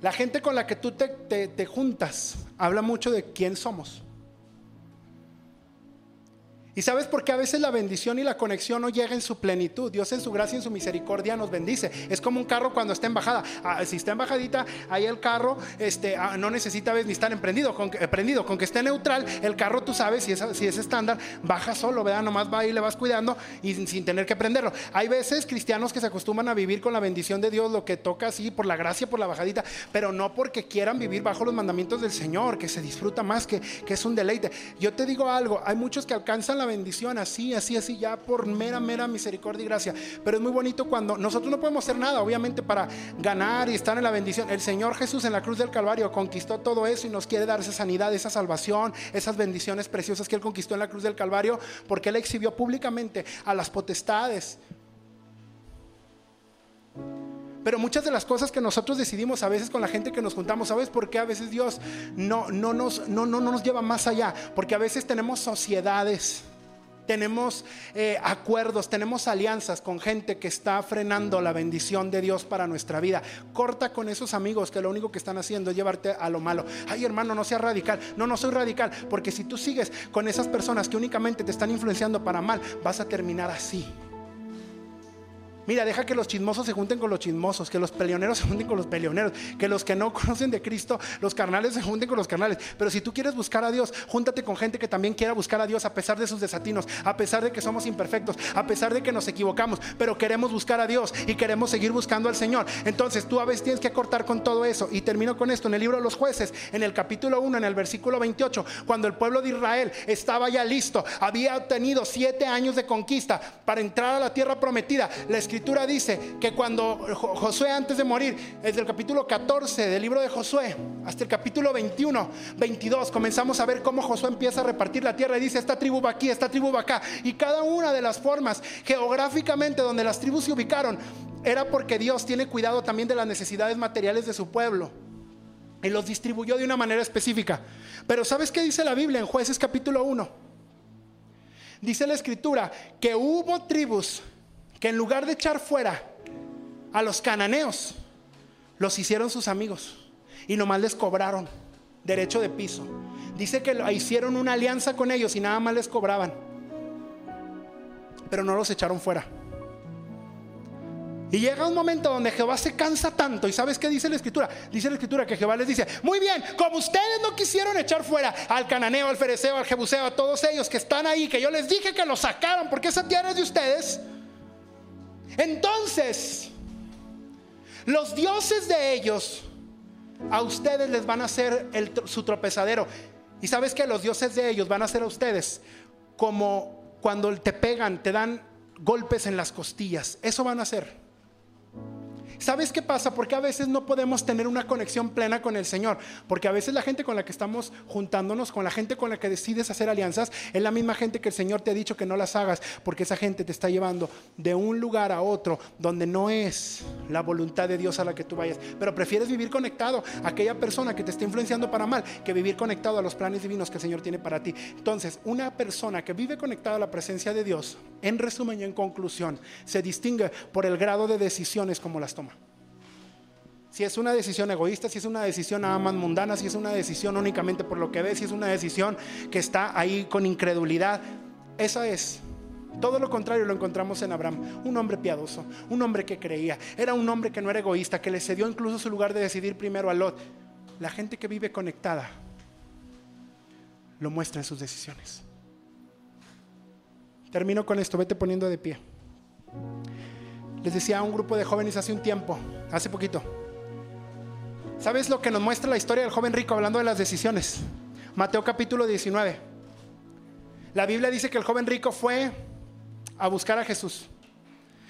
La gente con la que tú te, juntas habla mucho de quién somos. Y sabes por qué a veces la bendición y la conexión no llega en su plenitud. Dios en su gracia y en su misericordia nos bendice. Es como un carro cuando está en bajada. Ah, si está en bajadita, ahí el carro este, ah, no necesita ni estar emprendido. Con, prendido. con que esté neutral, el carro tú sabes si es, si es estándar, baja solo, ¿verdad? Nomás va y le vas cuidando y sin, tener que prenderlo. Hay veces cristianos que se acostumbran a vivir con la bendición de Dios, lo que toca así, por la gracia, por la bajadita, pero no porque quieran vivir bajo los mandamientos del Señor, que se disfruta más, que, que es un deleite. Yo te digo algo, hay muchos que alcanzan la bendición así, así, así, ya por mera, mera misericordia y gracia. Pero es muy bonito cuando nosotros no podemos hacer nada, obviamente, para ganar y estar en la bendición. El Señor Jesús en la cruz del Calvario conquistó todo eso y nos quiere dar esa sanidad, esa salvación, esas bendiciones preciosas que Él conquistó en la cruz del Calvario, porque Él exhibió públicamente a las potestades. Pero muchas de las cosas que nosotros decidimos a veces con la gente que nos juntamos, ¿sabes por qué a veces Dios no, no, nos, no, no, nos lleva más allá? Porque a veces tenemos sociedades, tenemos eh, acuerdos, tenemos alianzas con gente que está frenando la bendición de Dios para nuestra vida. Corta con esos amigos que lo único que están haciendo es llevarte a lo malo. Ay hermano, no seas radical. No, no soy radical. Porque si tú sigues con esas personas que únicamente te están influenciando para mal, vas a terminar así. Mira, deja que los chismosos se junten con los chismosos, que los peleoneros se junten con los peleoneros, que los que no conocen de Cristo, los carnales se junten con los carnales. Pero si tú quieres buscar a Dios, júntate con gente que también quiera buscar a Dios a pesar de sus desatinos, a pesar de que somos imperfectos, a pesar de que nos equivocamos, pero queremos buscar a Dios y queremos seguir buscando al Señor. Entonces tú a veces tienes que cortar con todo eso. Y termino con esto en el libro de los jueces, en el capítulo 1, en el versículo 28, cuando el pueblo de Israel estaba ya listo, había tenido siete años de conquista para entrar a la tierra prometida. La escritura dice que cuando Josué antes de morir, desde el capítulo 14 del libro de Josué hasta el capítulo 21, 22, comenzamos a ver cómo Josué empieza a repartir la tierra y dice, esta tribu va aquí, esta tribu va acá. Y cada una de las formas geográficamente donde las tribus se ubicaron era porque Dios tiene cuidado también de las necesidades materiales de su pueblo. Y los distribuyó de una manera específica. Pero ¿sabes qué dice la Biblia en jueces capítulo 1? Dice la escritura que hubo tribus que en lugar de echar fuera a los cananeos, los hicieron sus amigos y nomás les cobraron derecho de piso. Dice que hicieron una alianza con ellos y nada más les cobraban, pero no los echaron fuera. Y llega un momento donde Jehová se cansa tanto. ¿Y sabes qué dice la escritura? Dice la escritura que Jehová les dice, muy bien, como ustedes no quisieron echar fuera al cananeo, al fereceo, al jebuseo, a todos ellos que están ahí, que yo les dije que los sacaron porque esa tierra es de ustedes. Entonces, los dioses de ellos a ustedes les van a hacer su tropezadero. Y sabes que los dioses de ellos van a ser a ustedes como cuando te pegan, te dan golpes en las costillas. Eso van a hacer. ¿Sabes qué pasa? Porque a veces no podemos tener una conexión plena con el Señor. Porque a veces la gente con la que estamos juntándonos, con la gente con la que decides hacer alianzas, es la misma gente que el Señor te ha dicho que no las hagas. Porque esa gente te está llevando de un lugar a otro donde no es la voluntad de Dios a la que tú vayas. Pero prefieres vivir conectado a aquella persona que te está influenciando para mal que vivir conectado a los planes divinos que el Señor tiene para ti. Entonces, una persona que vive conectada a la presencia de Dios, en resumen y en conclusión, se distingue por el grado de decisiones como las toma. Si es una decisión egoísta, si es una decisión nada más mundana, si es una decisión únicamente por lo que ve, si es una decisión que está ahí con incredulidad, esa es. Todo lo contrario lo encontramos en Abraham, un hombre piadoso, un hombre que creía, era un hombre que no era egoísta, que le cedió incluso su lugar de decidir primero a Lot. La gente que vive conectada lo muestra en sus decisiones. Termino con esto, vete poniendo de pie. Les decía a un grupo de jóvenes hace un tiempo, hace poquito, ¿Sabes lo que nos muestra la historia del joven rico hablando de las decisiones? Mateo capítulo 19. La Biblia dice que el joven rico fue a buscar a Jesús.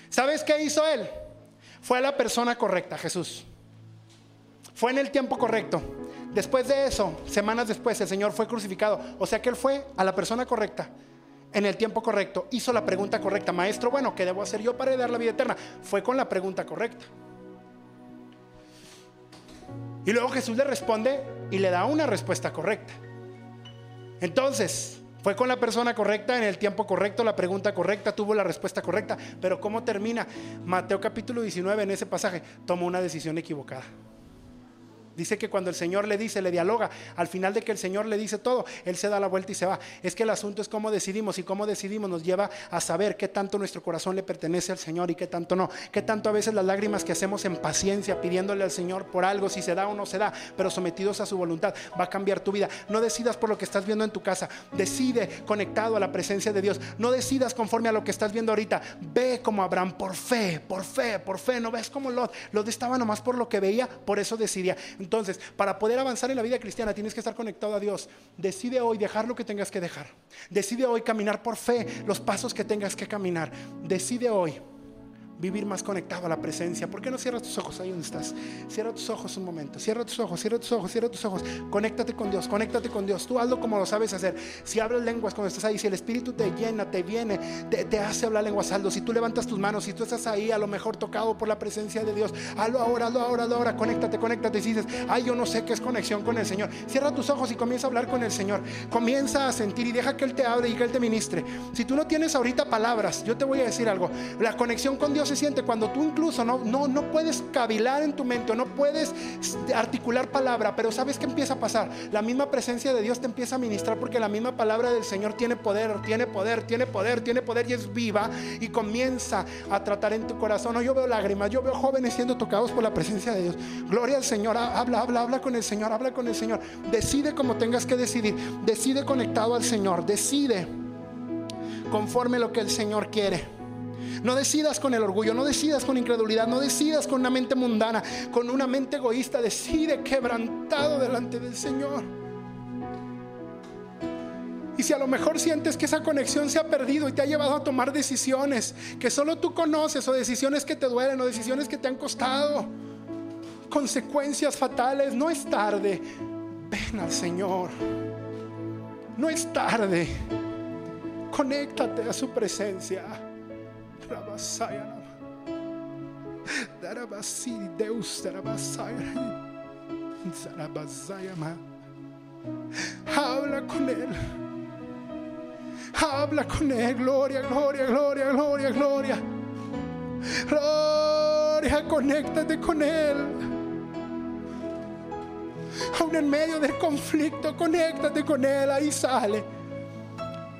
¿Sabes qué hizo él? Fue a la persona correcta, Jesús. Fue en el tiempo correcto. Después de eso, semanas después, el Señor fue crucificado. O sea que él fue a la persona correcta, en el tiempo correcto. Hizo la pregunta correcta. Maestro, bueno, ¿qué debo hacer yo para dar la vida eterna? Fue con la pregunta correcta. Y luego Jesús le responde y le da una respuesta correcta. Entonces, fue con la persona correcta, en el tiempo correcto, la pregunta correcta, tuvo la respuesta correcta. Pero ¿cómo termina? Mateo capítulo 19 en ese pasaje, tomó una decisión equivocada. Dice que cuando el Señor le dice, le dialoga, al final de que el Señor le dice todo, Él se da la vuelta y se va. Es que el asunto es cómo decidimos y cómo decidimos nos lleva a saber qué tanto nuestro corazón le pertenece al Señor y qué tanto no. Qué tanto a veces las lágrimas que hacemos en paciencia pidiéndole al Señor por algo, si se da o no se da, pero sometidos a su voluntad, va a cambiar tu vida. No decidas por lo que estás viendo en tu casa, decide conectado a la presencia de Dios. No decidas conforme a lo que estás viendo ahorita. Ve como Abraham, por fe, por fe, por fe. No ves como Lot. Lot estaba nomás por lo que veía, por eso decidía. Entonces, para poder avanzar en la vida cristiana tienes que estar conectado a Dios. Decide hoy dejar lo que tengas que dejar. Decide hoy caminar por fe los pasos que tengas que caminar. Decide hoy vivir más conectado a la presencia. ¿Por qué no cierras tus ojos ahí donde estás? Cierra tus ojos un momento. Cierra tus ojos, cierra tus ojos, cierra tus ojos. Conéctate con Dios, conéctate con Dios. Tú hazlo como lo sabes hacer. Si hablas lenguas cuando estás ahí, si el Espíritu te llena, te viene, te, hace hablar lenguas, hazlo. Si tú levantas tus manos, si tú estás ahí a lo mejor tocado por la presencia de Dios, hazlo ahora, hazlo ahora, hazlo ahora. Conéctate, conéctate. Y dices, ay, yo no sé qué es conexión con el Señor. Cierra tus ojos y comienza a hablar con el Señor. Comienza a sentir y deja que Él te hable y que Él te ministre. Si tú no tienes ahorita palabras, yo te voy a decir algo. La conexión con Dios se siente cuando tú incluso no, no, no puedes cavilar en tu mente, no puedes articular palabra, pero ¿sabes qué empieza a pasar? La misma presencia de Dios te empieza a ministrar porque la misma palabra del Señor tiene poder, tiene poder, tiene poder, tiene poder y es viva y comienza a tratar en tu corazón. yo veo lágrimas, yo veo jóvenes siendo tocados por la presencia de Dios. Gloria al Señor, habla, habla, habla con el Señor, habla con el Señor. Decide como tengas que decidir, decide conectado al Señor, decide conforme lo que el Señor quiere. No decidas con el orgullo, no decidas con incredulidad, no decidas con una mente mundana, con una mente egoísta. Decide quebrantado delante del Señor. Y si a lo mejor sientes que esa conexión se ha perdido y te ha llevado a tomar decisiones que solo tú conoces o decisiones que te duelen o decisiones que te han costado consecuencias fatales, no es tarde. Ven al Señor. No es tarde. Conéctate a su presencia. Deus Habla con él. Habla con él. Gloria, gloria, gloria, gloria, gloria. Gloria, conéctate con él. Aún en medio del conflicto, conéctate con él. Ahí sale.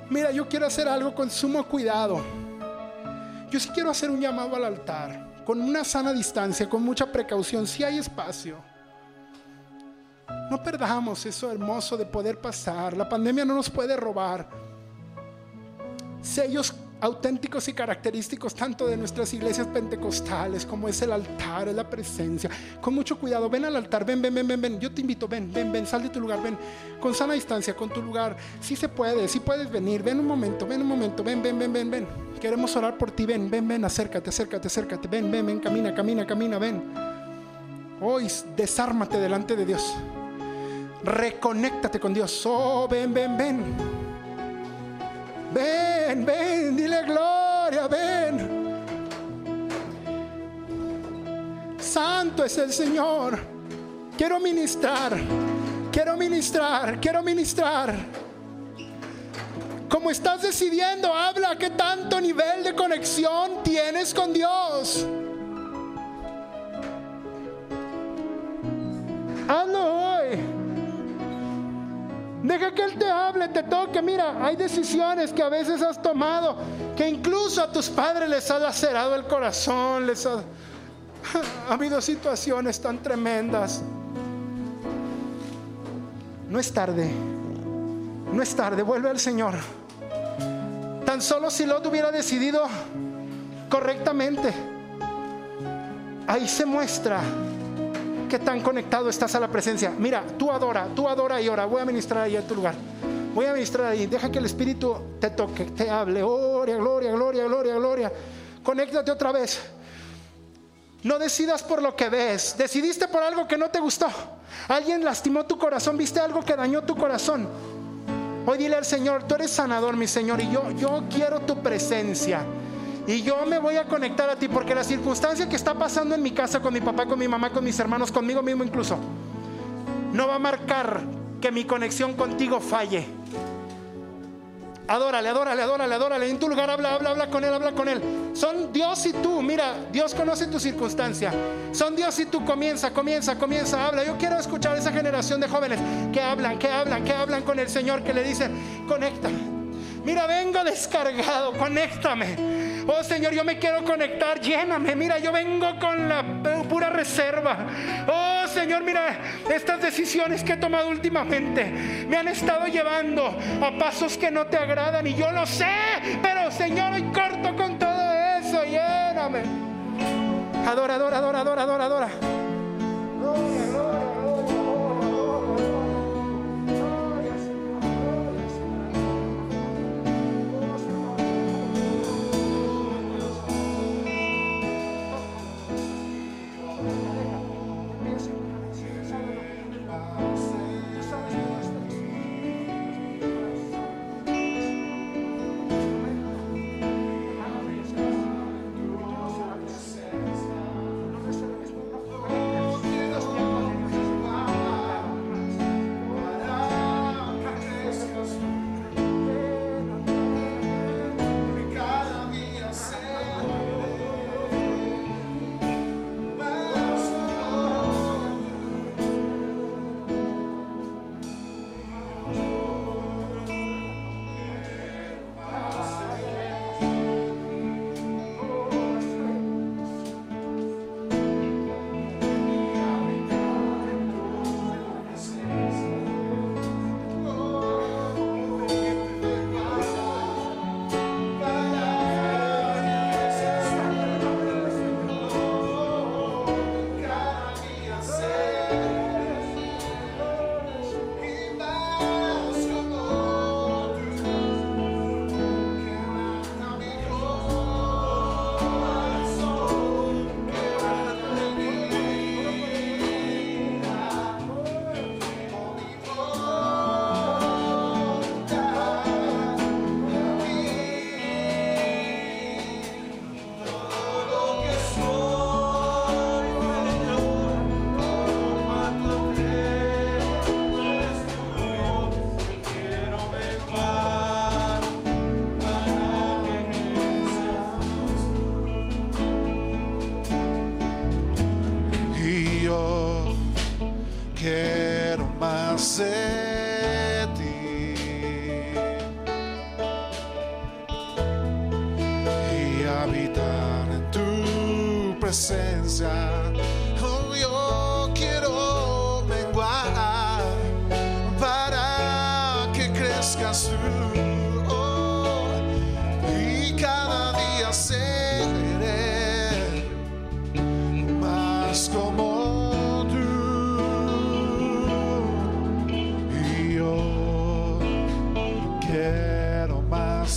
Mira, yo quiero hacer algo con sumo cuidado. Yo sí quiero hacer un llamado al altar, con una sana distancia, con mucha precaución, si hay espacio. No perdamos eso hermoso de poder pasar. La pandemia no nos puede robar. Sellos auténticos y característicos tanto de nuestras iglesias pentecostales como es el altar, es la presencia. Con mucho cuidado, ven al altar, ven, ven, ven, ven, ven. Yo te invito, ven, ven, ven, sal de tu lugar, ven. Con sana distancia, con tu lugar. Si se puede, si puedes venir, ven un momento, ven un momento, ven, ven, ven, ven, ven. Queremos orar por ti, ven, ven, ven, acércate, acércate, acércate, ven, ven, ven, camina, camina, camina, ven. Hoy desármate delante de Dios. Reconéctate con Dios. Oh, ven, ven, ven. Ven, ven, dile gloria, ven. Santo es el Señor. Quiero ministrar, quiero ministrar, quiero ministrar. Como estás decidiendo, habla qué tanto nivel de conexión tienes con Dios. Hazlo. Deja que Él te hable, te toque. Mira, hay decisiones que a veces has tomado que incluso a tus padres les ha lacerado el corazón, les ha, ha habido situaciones tan tremendas. No es tarde, no es tarde, vuelve al Señor. Tan solo si lo hubiera decidido correctamente, ahí se muestra qué tan conectado estás a la presencia. Mira, tú adora, tú adora y ora. Voy a ministrar ahí en tu lugar. Voy a ministrar ahí. Deja que el Espíritu te toque, te hable. Gloria, gloria, gloria, gloria, gloria. Conéctate otra vez. No decidas por lo que ves. Decidiste por algo que no te gustó. Alguien lastimó tu corazón. Viste algo que dañó tu corazón. Hoy dile al Señor, tú eres sanador, mi Señor, y yo, yo quiero tu presencia. Y yo me voy a conectar a ti porque la circunstancia que está pasando en mi casa con mi papá, con mi mamá, con mis hermanos, conmigo mismo incluso, no va a marcar que mi conexión contigo falle. Adórale, adórale, adórale, adórale. En tu lugar habla, habla, habla con él, habla con él. Son Dios y tú. Mira, Dios conoce tu circunstancia. Son Dios y tú. Comienza, comienza, comienza, habla. Yo quiero escuchar a esa generación de jóvenes que hablan, que hablan, que hablan con el Señor, que le dicen, conecta. Mira, vengo descargado, conéctame. Oh Señor, yo me quiero conectar, lléname. Mira, yo vengo con la pura reserva. Oh Señor, mira, estas decisiones que he tomado últimamente me han estado llevando a pasos que no te agradan y yo lo sé. Pero Señor, hoy corto con todo eso, lléname. Adora, adora, adora, adora, adora, adora. Gloria, gloria,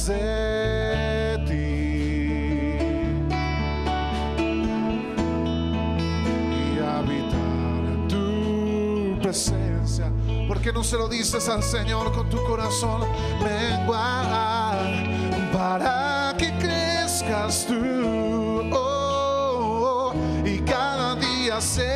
de ti y habitar en tu presencia. ¿Por qué no se lo dices al Señor con tu corazón? Menguar para que crezcas tú. oh, y cada día seré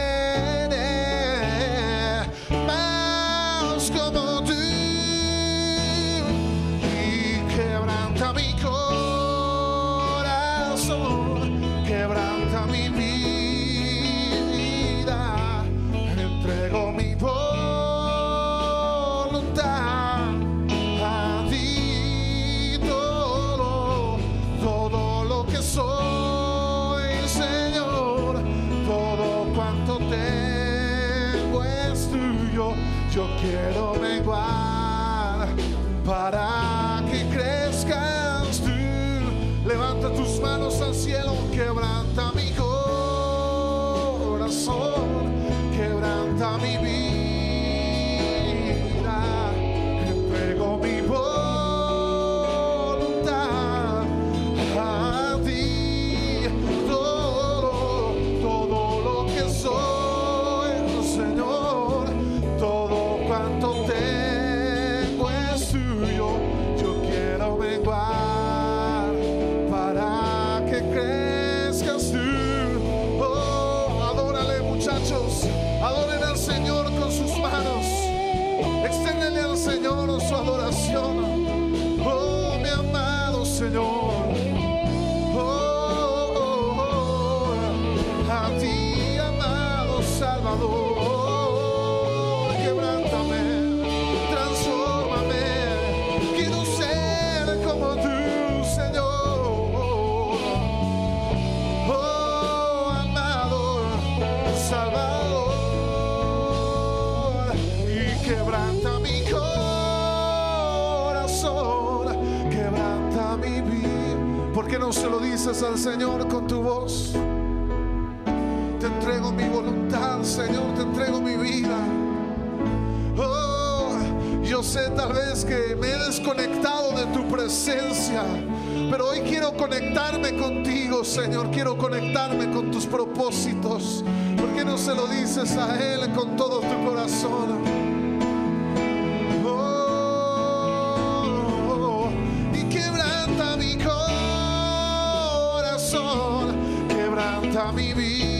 ¿Por qué no se lo dices al Señor con tu voz? Te entrego mi voluntad, Señor, te entrego mi vida. Oh, yo sé tal vez que me he desconectado de tu presencia, pero hoy quiero conectarme contigo, Señor. Quiero conectarme con tus propósitos. ¿Por qué no se lo dices a Él con todo tu corazón? Quebranta mi vida.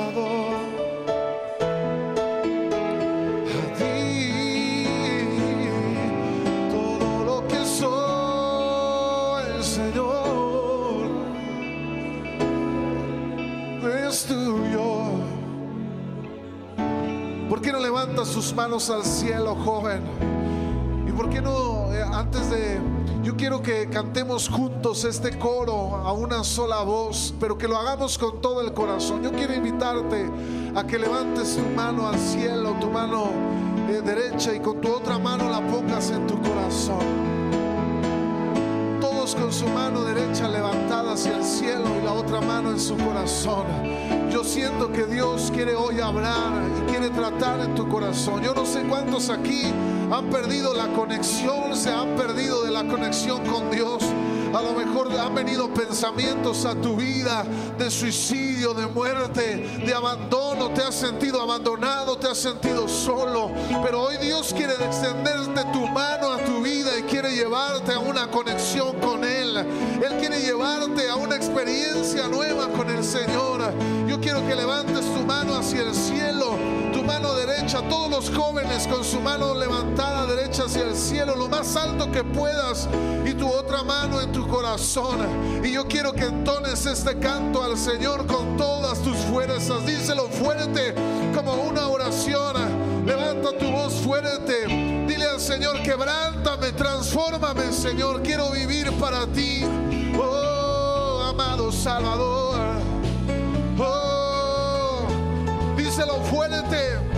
Salvador. A ti todo lo que soy, Señor, es tuyo. ¿Por qué no levanta sus manos al cielo, joven? Y ¿por qué no, eh, antes de, yo quiero que cantemos juntos este coro a una sola voz, pero que lo hagamos con todo el corazón. Yo quiero invitarte a que levantes tu mano al cielo, tu mano eh, derecha y con tu otra mano la pongas en tu corazón todos con su mano derecha levantada hacia el cielo y la otra mano en su corazón. Yo siento que Dios quiere hoy hablar y quiere tratar en tu corazón. Yo no sé cuántos aquí han perdido la conexión, se han perdido de la conexión con Dios. A lo mejor han venido pensamientos a tu vida de suicidio, de muerte, de abandono. Te has sentido abandonado, te has sentido solo. Pero hoy Dios quiere extenderte tu mano a tu vida y quiere llevarte a una conexión con Él. Él quiere llevarte a una experiencia nueva con el Señor. Yo quiero que levantes tu mano hacia el cielo, mano derecha, todos los jóvenes con su mano levantada derecha hacia el cielo, lo más alto que puedas, y tu otra mano en tu corazón. Y yo quiero que entones este canto al Señor con todas tus fuerzas. Díselo fuerte como una oración. Levanta tu voz fuerte. Dile al Señor, quebrántame, transfórmame, Señor. Quiero vivir para ti. Oh, amado Salvador. Oh, díselo fuerte.